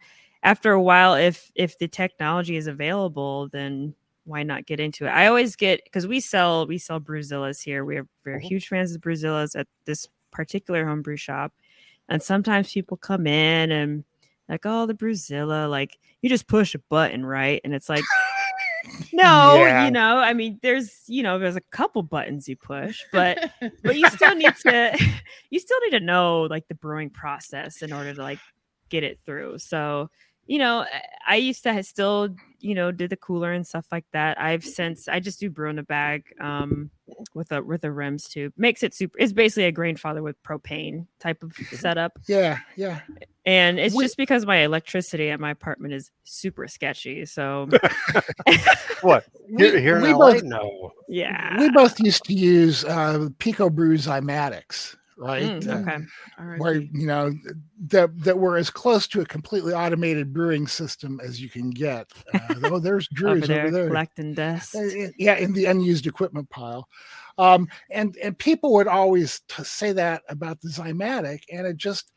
after a while if if the technology is available, then why not get into it? I always get because we sell we sell Brewzillas here. We're we're Mhm. huge fans of Brewzillas at this particular homebrew shop, and sometimes people come in and like, oh, the Brewzilla, like you just push a button, right? And it's like. No, Yeah. you know, I mean, there's, you know, there's a couple buttons you push, but but you still need to you still need to know like the brewing process in order to like get it through so you know I- i used to still you know do the cooler and stuff like that i've since i just do brew in a bag um with a with a rims tube makes it super it's basically a Grainfather with propane type of setup Yeah. Yeah. and it's We- just because my electricity at my apartment is super sketchy so What? We- Here, here in we LA? both- No. yeah We both used to use uh, PicoBrew Zymatics, right? Mm, okay RIP. where you know that that we're as close to a completely automated brewing system as you can get. Uh, oh, there's Drew's over there over there. collecting dust uh, yeah, in the unused equipment pile. Um, and and people would always t- say that about the Zymatic, and it just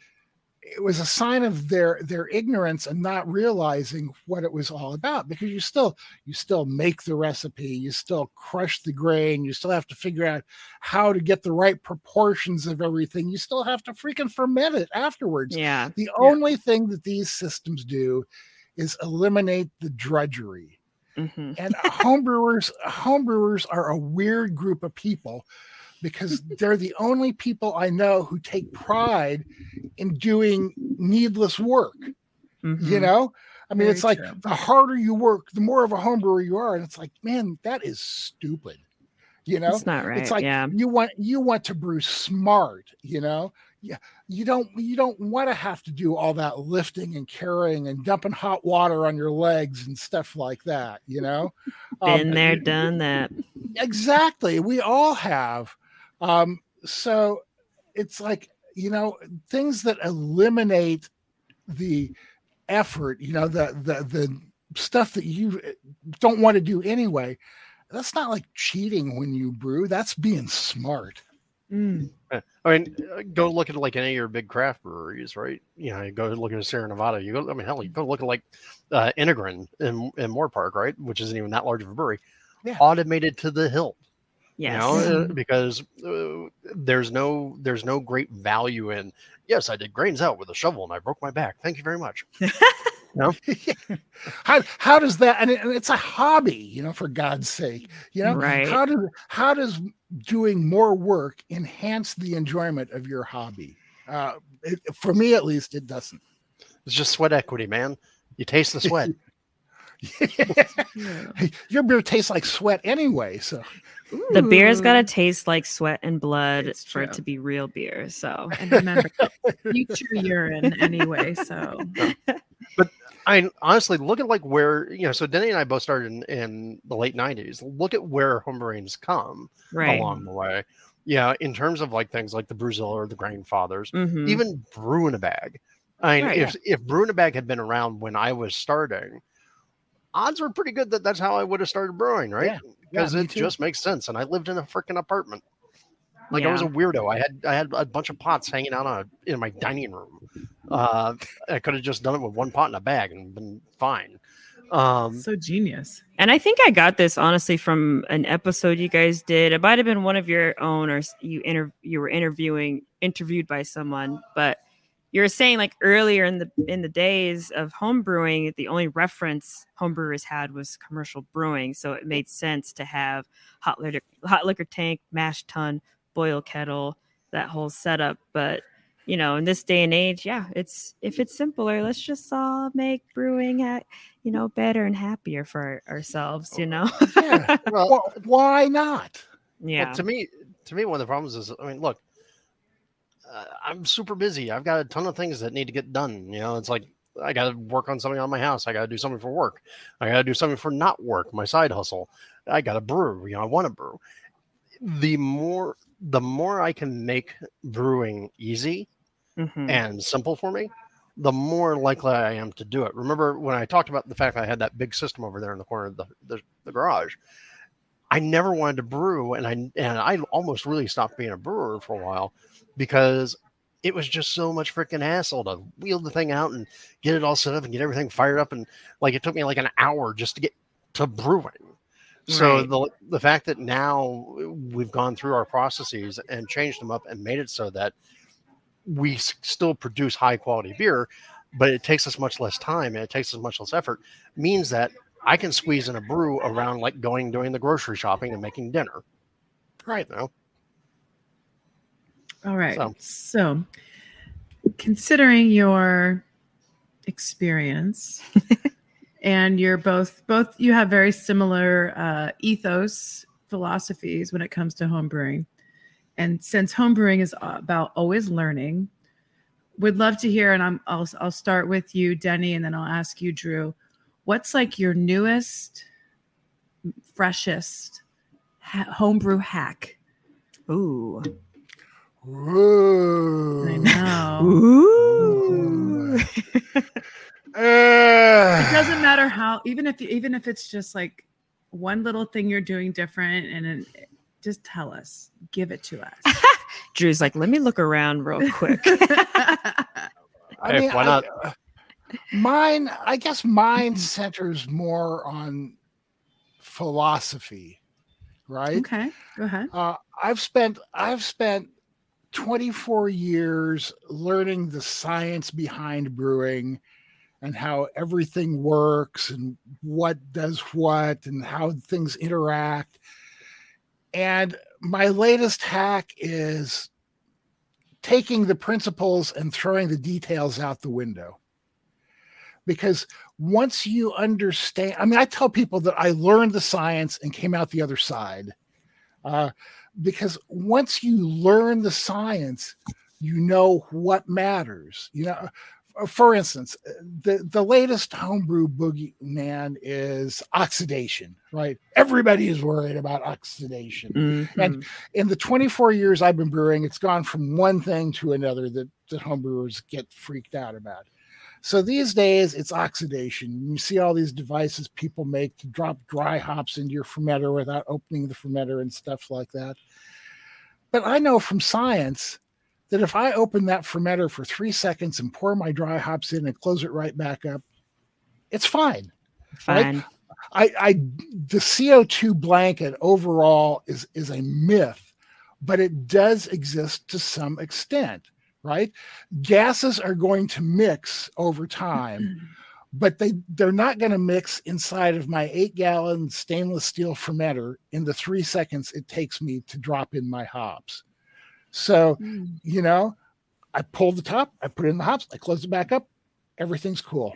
it was a sign of their their ignorance and not realizing what it was all about because you still you still make the recipe you still crush the grain you still have to figure out how to get the right proportions of everything. You still have to freaking ferment it afterwards. Yeah the only thing that these systems do is eliminate the drudgery. Hmm and homebrewers homebrewers are a weird group of people because they're the only people I know who take pride in doing needless work. You Mhm. know, I mean, Very it's like true. the harder you work, the more of a homebrewer you are, and it's like, man, that is stupid. You know, it's not right it's like yeah you want you want to brew smart. You know, yeah, you don't you don't want to have to do all that lifting and carrying and dumping hot water on your legs and stuff like that. You know, Um, been there done that exactly we all have um so it's like you know things that eliminate the effort you know the the the stuff that you don't want to do anyway that's not like cheating when you brew that's being smart Mm. I mean, uh, go look at like any of your big craft breweries, right? You know, you go look at Sierra Nevada. You go, I mean, hell, you go look at like uh, Enegren in in Moorpark, right? Which isn't even that large of a brewery. Yeah. Automated to the hilt, yes you know, uh, because uh, there's no there's no great value in. Yes, I did grains out with a shovel and I broke my back. Thank you very much. No. how how does that and, it, and it's a hobby you know for god's sake you know Right. how does how does doing more work enhance the enjoyment of your hobby uh it, for me at least it doesn't It's just sweat equity, man. You taste the sweat. Yeah. Your beer tastes like sweat anyway so the beer's got to taste like sweat and blood It's for it to be real beer so And remember, future urine anyway. So but I honestly look at like where you know. So Denny and I both started in, in the late '90s. Look at where homebrewing's come right along the way. Yeah, in terms of like things like the Brewzilla or the Grainfathers, Mhm. even brew in a bag. I mean, Right, if if brew in a bag had been around when I was starting, odds were pretty good that that's how I would have started brewing, right? Yeah, Because me it too. just makes sense. And I lived in a freaking apartment. Like I was a weirdo. I had I had a bunch of pots hanging out on a, in my dining room. Uh, I could have just done it with one pot in a bag and been fine. Um, so genius. And I think I got this honestly from an episode you guys did. It might have been one of your own, or you inter- you were interviewing interviewed by someone. But you were saying like earlier in the in the days of home brewing, the only reference homebrewers had was commercial brewing. So it made sense to have hot liquor, hot liquor tank, mash tun, boil kettle, that whole setup. But you know, in this day and age, yeah, it's if it's simpler, let's just all make brewing at you know better and happier for ourselves. You know, yeah well, well, why not Well, yeah, to me, to me, one of the problems is, I mean, look, uh, I'm super busy. I've got a ton of things that need to get done. You know, it's like I got to work on something on my house. I got to do something for work. I got to do something for not work, my side hustle. I got to brew. You know, I want to brew. The more, the more I can make brewing easy Mhm. and simple for me, the more likely I am to do it. Remember when I talked about the fact that I had that big system over there in the corner of the, the, the garage? I never wanted to brew, and I and I almost really stopped being a brewer for a while because it was just so much freaking hassle to wheel the thing out and get it all set up and get everything fired up, and like it took me like an hour just to get to brewing. So Right. the the fact that now we've gone through our processes and changed them up and made it so that we s- still produce high quality beer, but it takes us much less time and it takes us much less effort, means that I can squeeze in a brew around like going doing the grocery shopping and making dinner. Right. You know? All right. So- So, considering your experience and you're both both you have very similar uh, ethos philosophies when it comes to homebrewing. And since homebrewing is about always learning, would love to hear and I'm I'll I'll start with you Denny and then I'll ask you Drew. What's like your newest freshest ha- homebrew hack? Ooh. Ooh. I know. Ooh. it doesn't matter how even if even if it's just like one little thing you're doing different and it, just tell us give it to us Drew's like, let me look around real quick. I mean, why not? uh, mine, I guess mine centers more on philosophy, right? okay go ahead Uh, I've spent I've spent 24 years learning the science behind brewing and how everything works and what does what and how things interact. And my latest hack is taking the principles and throwing the details out the window. Because once you understand, I mean, I tell people that I learned the science and came out the other side. Uh, because once you learn the science, you know what matters. You know, for instance, uh, the the latest homebrew boogeyman is oxidation, right? Everybody is worried about oxidation. Mhm. In the 24 years I've been brewing, it's gone from one thing to another that that homebrewers get freaked out about. So these days it's oxidation. You see all these devices people make to drop dry hops into your fermenter without opening the fermenter and stuff like that. But I know from science that if I open that fermenter for three seconds and pour my dry hops in and close it right back up, it's fine. Fine. I, I the CO2 blanket overall is is a myth, but it does exist to some extent, right? Gases are going to mix over time, mm-hmm. but they they're not going to mix inside of my eight gallon stainless steel fermenter in the three seconds it takes me to drop in my hops. So mm. you know, I pull the top, I put in the hops, I close it back up, everything's cool,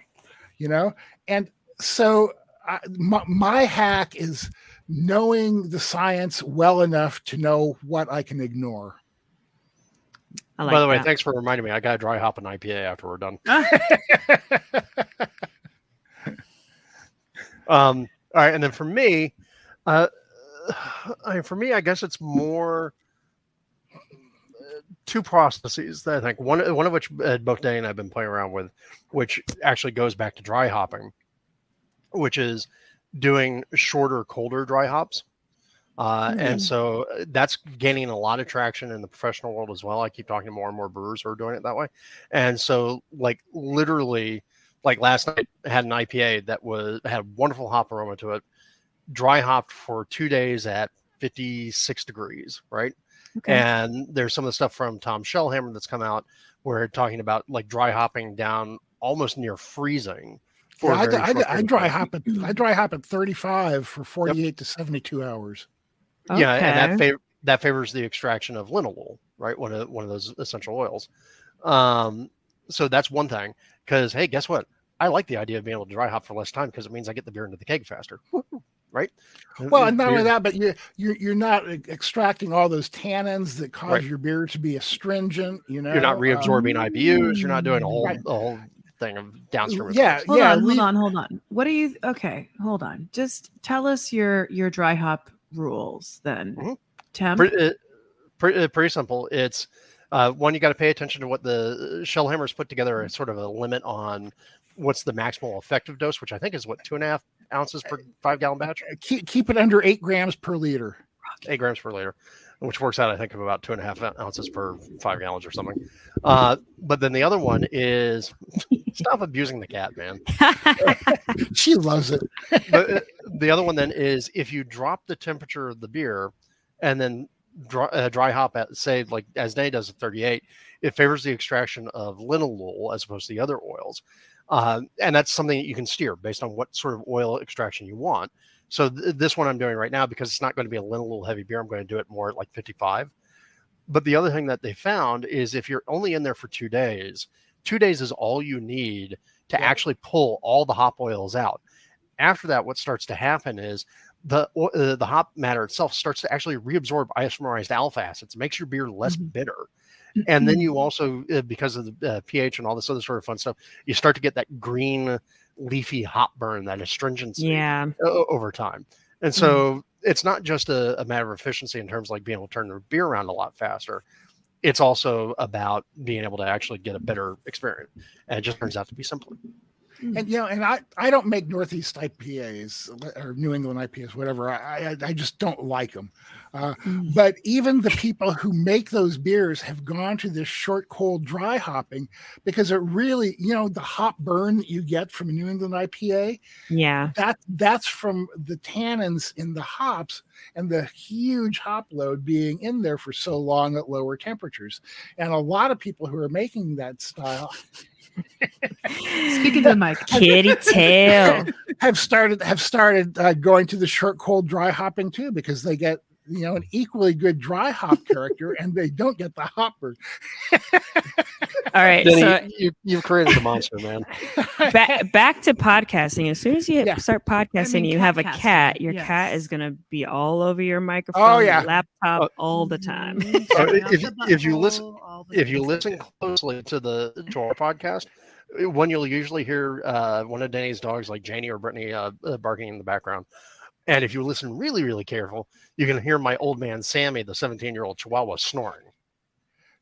you know, and so I, my, my hack is knowing the science well enough to know what I can ignore. I like By the way, that. thanks for reminding me. I got to dry hop an IPA after we're done. Um, all right, and then for me, uh, I mean, for me, I guess it's more uh, two processes that I think one one of which uh, both Danny and I've been playing around with, which actually goes back to dry hopping, which is doing shorter, colder dry hops. Uh. And so uh, that's gaining a lot of traction in the professional world as well. I keep talking to more and more brewers who are doing it that way. And so, like, literally, like last night, I had an IPA that was had wonderful hop aroma to it, dry hopped for two days at 56 degrees, right? okay And there's some of the stuff from Tom Shellhammer that's come out where talking about like dry hopping down almost near freezing. Yeah, I, I, I dry hop at I dry hop at 35 for 48 to 72 hours. Yeah, and that fav- that favors the extraction of linalool, right? One of one of those essential oils. Um, so that's one thing. Because hey, guess what? I like the idea of being able to dry hop for less time because it means I get the beer into the keg faster, right? Well, and not only that, but you you're you're not extracting all those tannins that cause Right. your beer to be astringent. You know, you're not um, reabsorbing IBUs. You're not doing a whole Right. a whole thing of downstream. Yeah, effects. hold yeah. on hold on hold on what do you okay hold on just tell us your your dry hop rules then. Tim pretty, uh, pretty, uh, pretty simple. It's Uh, one, you got to pay attention to what the Shellhammers put together as sort of a limit on what's the maximal effective dose, which I think is what two and a half ounces per five gallon batch. Keep, keep it under eight grams per liter. Eight grams per liter, which works out, I think, of about two and a half ounces per five gallons or something. Uh, but then the other one is stop abusing the cat, man. she loves it. but the other one then is if you drop the temperature of the beer and then dry, uh, dry hop at say like as Day does at 38, it favors the extraction of linalool as opposed to the other oils. Uh, and that's something that you can steer based on what sort of oil extraction you want. So th- this one I'm doing right now because it's not going to be a linalool heavy beer. I'm going to do it more at like 55. But the other thing that they found is if you're only in there for two days, two days is all you need to yeah. actually pull all the hop oils out. After that, what starts to happen is the uh, the hop matter itself starts to actually reabsorb isomerized alpha acids, makes your beer less mm-hmm. bitter. And then you mm-hmm. also, uh, because of the uh, pH and all this other sort of fun stuff, you start to get that green, leafy hop burn, that astringency yeah. over time. And so mm-hmm. it's not just a, a, matter of efficiency in terms of like being able to turn the beer around a lot faster. It's also about being able to actually get a better experience. And it just turns out to be simpler. And mm. you know, and I I don't make Northeast IPAs or New England IPAs, whatever. I I, I just don't like them. Uh, mm. But even the people who make those beers have gone to this short, cold, dry hopping because it really, you know, the hop burn that you get from a New England IPA. Yeah, that that's from the tannins in the hops and the huge hop load being in there for so long at lower temperatures. And a lot of people who are making that style Speaking to my kitty tail have started have started uh, going to the short, cold, dry hopping too because they get you know an equally good dry hop character and they don't get the hopper. All right, Denny, so you, you've created a monster, man. back, back to podcasting. As soon as you yeah. start podcasting, I mean, you have a cat. Your yes. cat is going to be all over your microphone, oh, yeah. laptop, uh, all the time. if, if you listen, if you listen closely to the to our podcast, one you'll usually hear uh, one of Denny's dogs, like Janie or Brittany, uh, uh, barking in the background. And if you listen really, really careful, you can hear my old man Sammy, the 17 year old Chihuahua, snoring.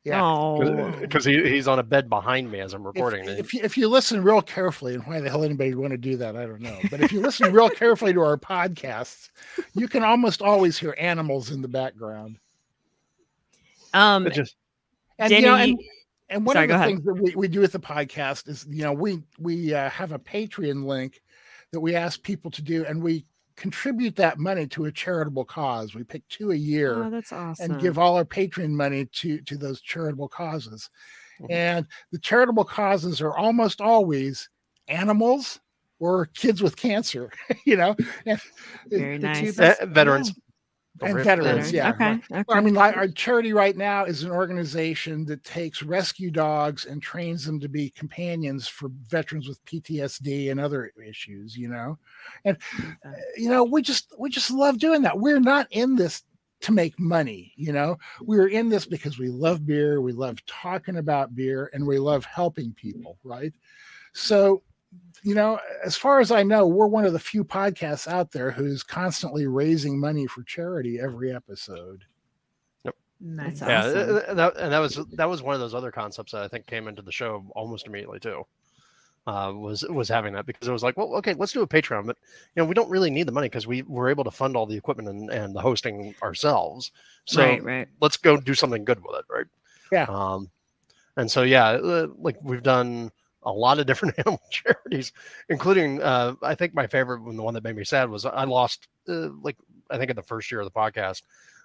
Yeah, because he, he's on a bed behind me as I'm recording. If, if, you, if you listen real carefully, and why the hell anybody would want to do that, I don't know. But if you listen real carefully to our podcasts, you can almost always hear animals in the background. Um, it just and Denny, you know, and, and one sorry, of the things that we, we do with the podcast is, you know, we we uh, have a Patreon link that we ask people to do, and we contribute that money to a charitable cause. We pick two a year. Oh, that's awesome. And give all our Patreon money to to those charitable causes. Mm-hmm. And the charitable causes are almost always animals or kids with cancer, you know. Very nice. Uh, veterans and veterans, yeah. Okay, okay. I mean, our charity right now is an organization that takes rescue dogs and trains them to be companions for veterans with PTSD and other issues. You know, and you know, we just we just love doing that. We're not in this to make money. You know, we're in this because we love beer, we love talking about beer, and we love helping people. Right. So you know, as far as I know, we're one of the few podcasts out there who's constantly raising money for charity every episode. Yep. That's yeah, awesome. that, and that was that was one of those other concepts that I think came into the show almost immediately too. Uh, was was having that because it was like, well, okay, let's do a Patreon, but you know, we don't really need the money because we were able to fund all the equipment and, and the hosting ourselves. So right, right. let's go do something good with it, right? Yeah. Um, and so yeah, uh, like we've done a lot of different animal charities, including uh, I think my favorite one, the one that made me sad was I lost uh, like I think in the first year of the podcast,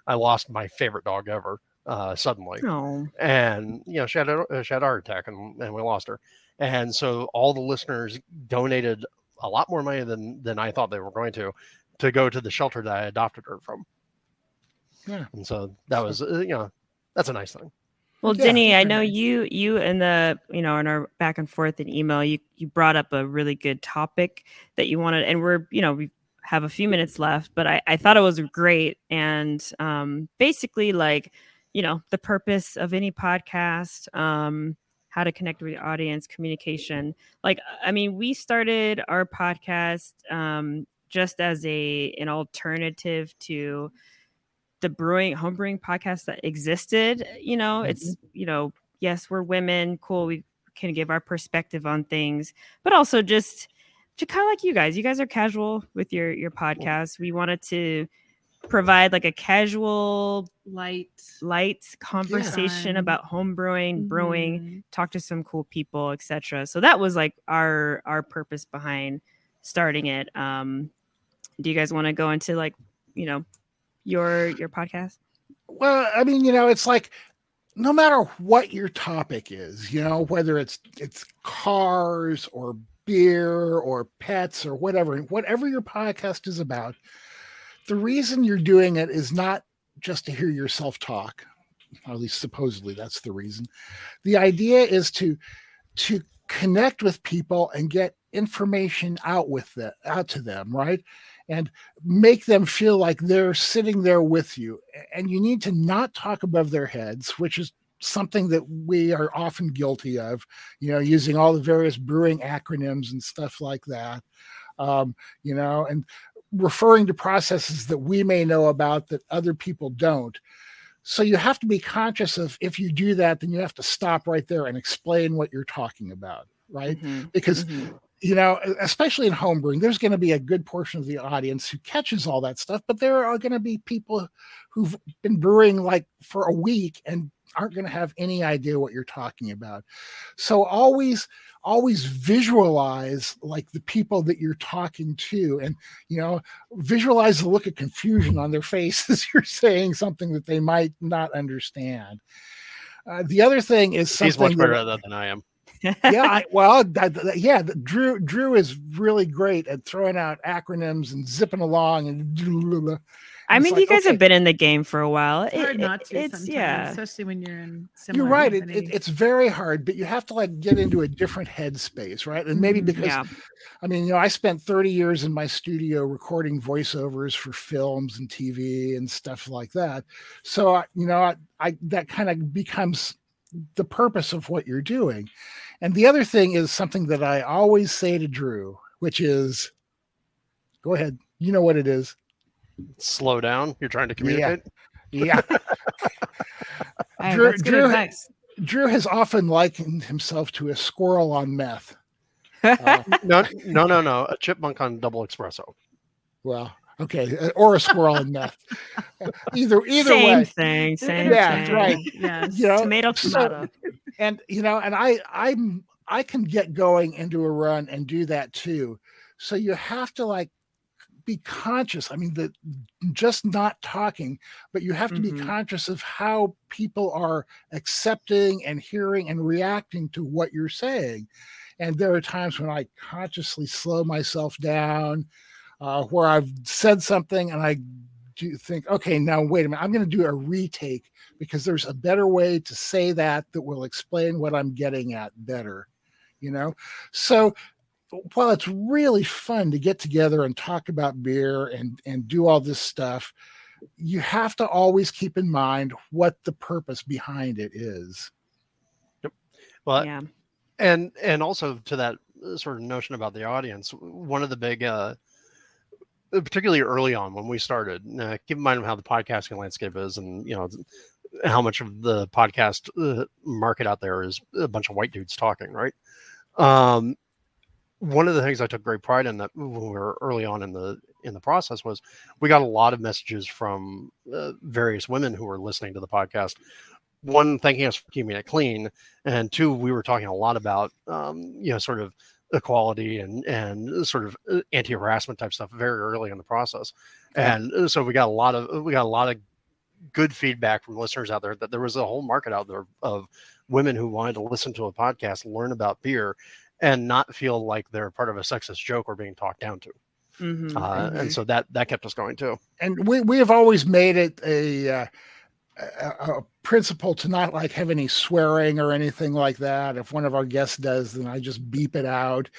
I lost my favorite dog ever uh, suddenly, oh. and you know she had a, she had a heart attack and, and we lost her, and so all the listeners donated a lot more money than than I thought they were going to to go to the shelter that I adopted her from. Yeah, and so that was uh, you know that's a nice thing. Well, yeah, Denny, I know you you in the you know in our back and forth in email, you you brought up a really good topic that you wanted, and we're you know we have a few minutes left, but I I thought it was great, and um basically like you know the purpose of any podcast, um how to connect with your audience, communication. Like I mean, we started our podcast um just as a an alternative to the brewing homebrewing podcast that existed. You know, Mm-hmm. it's you know, yes, we're women, cool. We can give our perspective on things, but also just to kind of like you guys. You guys are casual with your your podcast. We wanted to provide like a casual Light. light conversation Fun. about home brewing, brewing, talk to some cool people, etc. So that was like our our purpose behind starting it. Um do you guys want to go into like, you know, your your podcast? Well, I mean, you know, it's like no matter what your topic is, you know, whether it's it's cars or beer or pets or whatever, whatever your podcast is about, the reason you're doing it is not just to hear yourself talk. Or at least supposedly that's the reason. The idea is to to connect with people and get information out with the out to them, right? And make them feel like they're sitting there with you. And you need to not talk above their heads, which is something that we are often guilty of, you know, using all the various brewing acronyms and stuff like that. Um, you know, and referring to processes that we may know about that other people don't. So you have to be conscious of if you do that, then you have to stop right there and explain what you're talking about, right? Mhm, Because mhm. You know, especially in homebrewing, there's going to be a good portion of the audience who catches all that stuff, but there are going to be people who've been brewing like for a week and aren't going to have any idea what you're talking about. So always, always visualize like the people that you're talking to and, you know, visualize the look of confusion on their face as you're saying something that they might not understand. Uh, the other thing is something He's much that- better at that than I am. Yeah, I, well, that, that- yeah, the- Drew Drew is really great at throwing out acronyms and zipping along and. I mean, like, you guys okay. have been in the game for a while. It's hard It- not to it's sometimes, yeah. especially when you're in similar You're right. It, it, it's very hard, but you have to like get into a different headspace, right? And maybe Mhm. because Yeah. I mean, you know, I spent 30 years in my studio recording voiceovers for films and TV and stuff like that. So, I- you know, I, I that kind of becomes the purpose of what you're doing. And the other thing is something that I always say to Drew, which is go ahead. You know what it is. Slow down. You're trying to communicate. Yeah. Hey, Drew- that's good Drew- advice. Drew has often likened himself to a squirrel on meth. Uh, No, no, no, no. A chipmunk on double espresso. well, okay, uh, or a squirrel in meth. Either either same way. thing. Same Yeah, thing. right. Yes. You know, Tomato, so- and you know and i i'm i can get going into a run and do that too so you have to like be conscious i mean the just not talking but you have to be Mhm. conscious of how people are accepting and hearing and reacting to what you're saying and there are times when i consciously slow myself down uh, where i've said something and i do think okay now wait a minute i'm going to do a retake because there's a better way to say that that will explain what I'm getting at better, you know? So while it's really fun to get together and talk about beer and and do all this stuff, you have to always keep in mind what the purpose behind it is. Well, yeah. and and also to that uh, sort of notion about the audience one of the big uh particularly early on when we started uh, keep in mind how the podcasting landscape is and you know how much of the podcast uh, market out there is a bunch of white dudes talking right? Um one of the things i took great pride in that when we were early on in the in the process was we got a lot of messages from uh, various women who were listening to the podcast. One thanking us for keeping it clean and two we were talking a lot about um, you know sort of equality and and sort of uh, anti-harassment type stuff very early in the process. And uh, so we got a lot of we got a lot of good feedback from listeners out there that there was a whole market out there of women who wanted to listen to a podcast learn about beer and not feel like they're part of a sexist joke or being talked down to. Mhm, uh, mhm. and so that that kept us going too. And we we have always made it a uh, a, a principle to not like have any swearing or anything like that. If one of our guests does, then I just beep it out.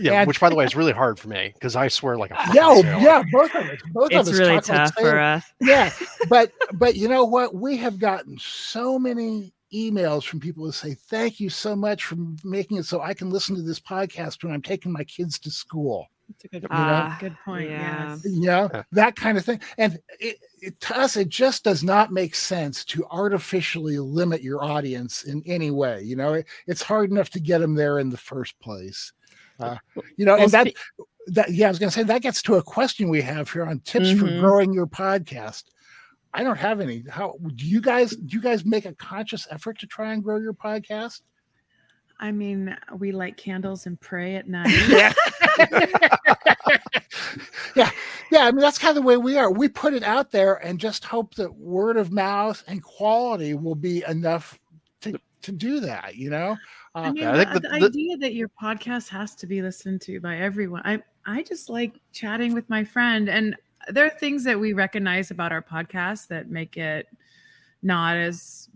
yeah And- which by the way is really hard for me because i swear like a fucking Yeah, oh, sailor. yeah, both of us. Both of it's us really talk like tough for us. yeah but but you know what we have gotten so many emails from people who say thank you so much for making it so i can listen to this podcast when i'm taking my kids to school That's a good, Ah, good point. yeah. Yes. you know Yeah. that kind of thing and it, it, to us it just does not make sense to artificially limit your audience in any way you know it, it's hard enough to get them there in the first place uh, you know Well, and that spe- that yeah i was going to say that gets to a question we have here on tips for Mhm. growing your podcast i don't have any how do you guys do you guys make a conscious effort to try and grow your podcast I mean, we light candles and pray at night. yeah. yeah. Yeah. I mean, that's kind of the way we are. We put it out there and just hope that word of mouth and quality will be enough to, to do that, you know? I Uh, mean, I think the- the the- idea that your podcast has to be listened to by everyone. I I just like chatting with my friend, and there are things that we recognize about our podcast that make it not as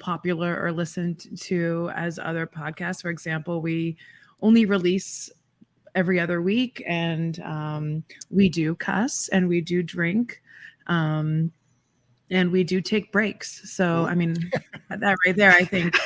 popular or listened to as other podcasts. For example, we only release every other week, and um, we do cuss and we do drink. Um, and we do take breaks. So, I mean, that right there, I think.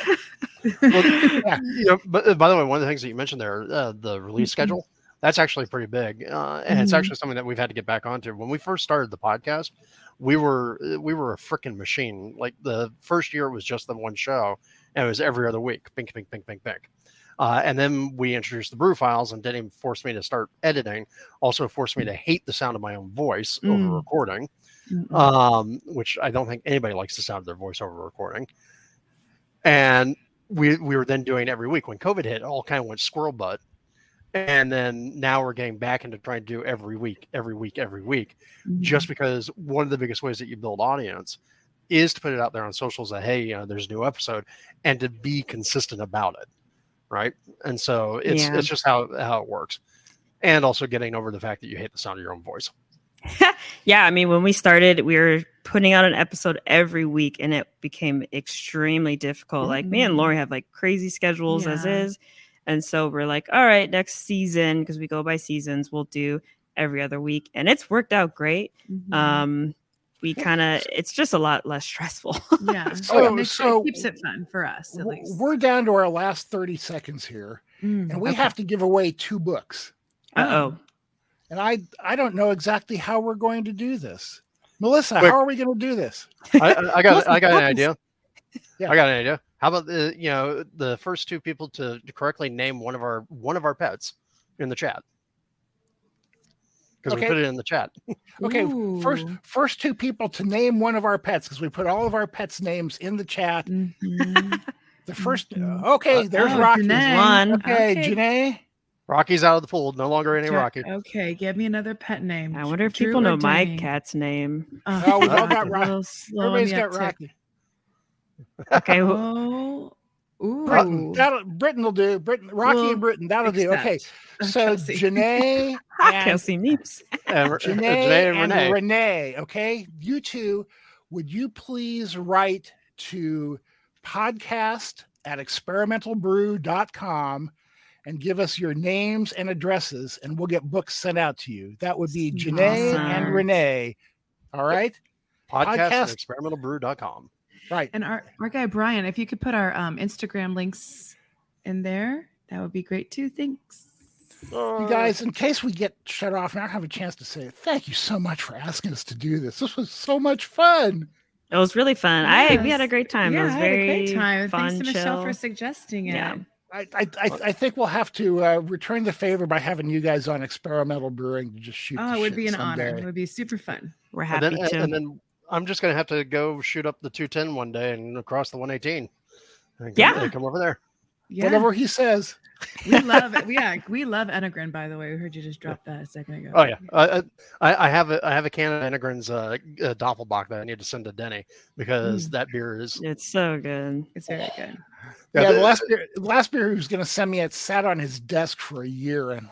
yeah. you know, but uh, by the way, one of the things that you mentioned there, uh, the release Mhm. schedule, that's actually pretty big, uh, and it's Mhm. actually something that we've had to get back onto. When we first started the podcast, we were uh, we were a freaking machine. Like the first year it was just the one show, and it was every other week, pink, pink, pink, pink, pink. Uh, and then we introduced the brew files, and didn't even force me to start editing. Also forced me to hate the sound of my own voice Mm. over recording Mm-mm. um, which I don't think anybody likes the sound of their voice over recording. And we we were then doing every week. When COVID hit, it all kind of went squirrel butt. And then now we're getting back into trying to do every week, every week, every week, Mhm. just because one of the biggest ways that you build audience is to put it out there on socials that hey, you know, there's a new episode, and to be consistent about it, right? And so it's Yeah. it's just how how it works, and also getting over the fact that you hate the sound of your own voice. yeah, I mean, when we started, we were putting out an episode every week, and it became extremely difficult. Like me and Mhm. Lori have like crazy schedules as is, and so we're like, all right, next season because we go by seasons, we'll do every other week, and it's worked out great. Mhm. Um, we kind of, it's just a lot less stressful. yeah, So- it, makes, so- it keeps it fun for us at w- least. we're down to our last 30 seconds here, Mm. and we Okay. have to give away two books. Uh oh. And I, I don't know exactly how we're going to do this. Melissa, Quick. how are we going to do this? I, I- I got Listen, I got an idea. Yeah. I got an idea. How about the you know the first two people to, to correctly name one of our one of our pets in the chat because Okay. we put it in the chat. Okay, first Ooh. first two people to name one of our pets because we put all of our pets' names in the chat. Mhm. The first, Mhm. okay, there's Oh, Rocky. Janae. One. Okay, Okay. Janae. Rocky's out of the pool. No longer any Rocky. Okay, give me another pet name. I wonder if Drew people know my cat's name. Oh, Oh, we've all got a Rocky. little slow on Everybody's the got uptick. Rocky. Okay, who- Oh, ooh. Britain, that'll, Britain will do. Britain, Rocky We'll and Britain, that'll do. Okay. Uh, so Kelsey. Janae and Kelsey Neeps. And, Re- Janae, Janae and and Renee. Renee. Okay, you two, would you please write to podcast at experimentalbrew.com and give us your names and addresses, and we'll get books sent out to you. That would be Janae and Renee. All right, podcast, podcast. at experimentalbrew.com. right. And our, our guy Brian, if you could put our um, Instagram links in there, that would be great too. Thanks. You guys, in case we get shut off and I don't have a chance to say it, thank you so much for asking us to do this. This was so much fun. It was really fun. I we had a great time. yeah, it was I had very a great time. fun, Thanks to Michelle chill. for suggesting it. Yeah. I, I, I, I think we'll have to uh, return the favor by having you guys on experimental brewing to just shoot. Oh, the it would shit be an someday. honor. It would be super fun. We're And happy then, to. and then I'm just gonna have to go shoot up the 210 one day and across the 118. And come- Yeah. and come over there. Yeah, Whatever he says. we love it. Yeah, we love Enegren. By the way, we heard you just drop that a second ago. Oh yeah, I, I I have a I have a can of Enegren's uh, uh, Doppelbock that I need to send to Denny because Mm. that beer is it's so good. it's very good. Yeah, the the- last beer, the last beer he was going to send me, it sat on his desk for a year, and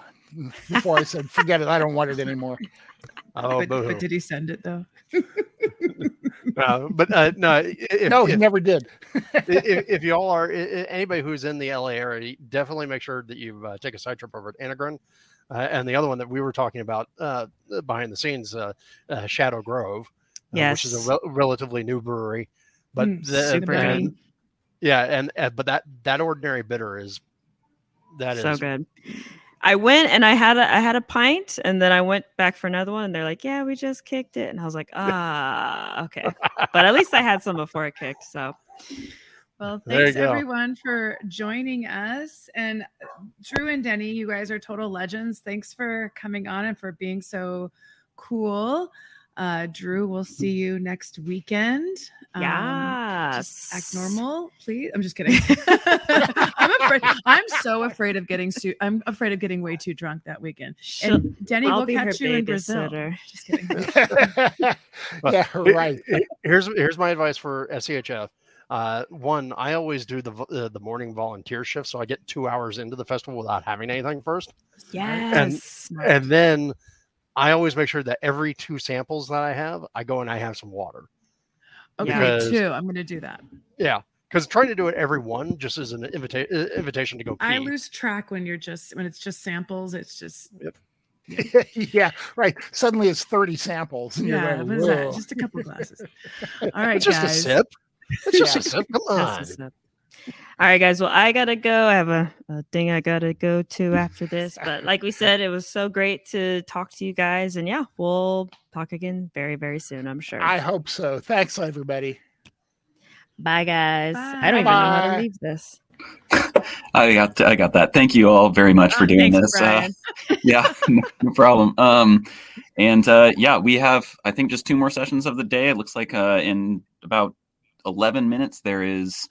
before I said, "Forget it, I don't want it anymore." oh but, but did he send it though? no, but uh, no i- if, no, he if, never did. if, if you all are i- i- anybody who's in the LA area, definitely make sure that you uh, take a side trip over at Enegren. Uh, and the other one that we were talking about uh, behind the scenes, uh, uh, Shadow Grove, uh, which is a rel- relatively new brewery, but Mm, the, super and- yeah, and uh, but that that ordinary bitter is that is so good. I went and I had a I had a pint, and then I went back for another one, and they're like, "Yeah, we just kicked it," and I was like, "Ah, okay." But at least I had some before it kicked. So Well, thanks everyone for joining us. And uh, Drew and Denny, you guys are total legends. Thanks for coming on and for being so cool. Uh, Drew, we'll see you next weekend. Um, yeah, just act normal, please. I'm just kidding. I'm afraid. I'm so afraid of getting. Su- I'm afraid of getting way too drunk that weekend. She'll- And Denny I'll will be her catch you in Brazil. babysitter. Just kidding. yeah, right. Here's here's my advice for SCHF. Uh, one, I always do the uh, the morning volunteer shift, so I get two hours into the festival without having anything first, Yes, and then I always make sure that every two samples that I have, I go and I have some water. Okay, Because- two. I'm going to do that. Yeah, because trying to do it every one just is an invita- invitation to go pee. I lose track when you're just when it's just samples. It's just Yep. yeah, right. Suddenly it's 30 samples. And yeah. you're going, is that? Just a couple glasses. All right, it's just guys. a sip. It's just Yeah. a sip. Come That's on. What's up. All right, guys. Well, I gotta go. I have a, a thing I gotta go to after this. But like we said, it was so great to talk to you guys. And yeah, we'll talk again very, very soon, I'm sure. I hope so. Thanks, everybody. Bye, guys. Bye. I don't even know how to leave this. I got I got that. Thank you all very much for Oh, doing thanks, this. Uh, yeah, no, no problem. Um, and uh, yeah, we have I think just two more sessions of the day. It looks like uh, in about eleven minutes there is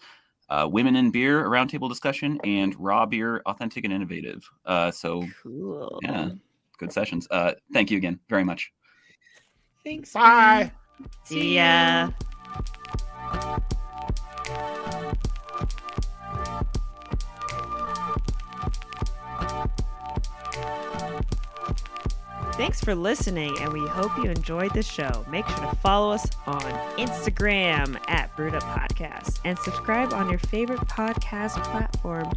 uh, women in beer a roundtable discussion and raw beer authentic and innovative. Uh, so Cool. yeah, good sessions. Uh, thank you again very much. Thanks. Bye. Brian. See ya. Thanks for listening, and we hope you enjoyed the show. Make sure to follow us on Instagram at Up Podcast and subscribe on your favorite podcast platform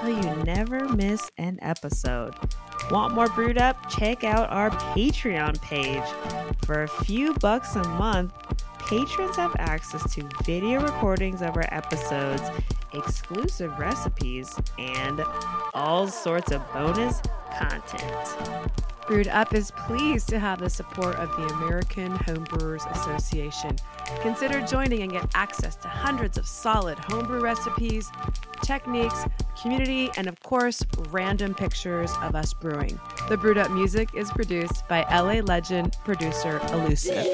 so you never miss an episode. Want more Brewed Up? Check out our Patreon page. For a few bucks a month, patrons have access to video recordings of our episodes, exclusive recipes, and all sorts of bonus content. Brewed Up is pleased to have the support of the American Homebrewers Association. Consider joining and get access to hundreds of solid homebrew recipes, techniques, community, and of course, random pictures of us brewing. The Brewed Up music is produced by LA legend producer Elusive.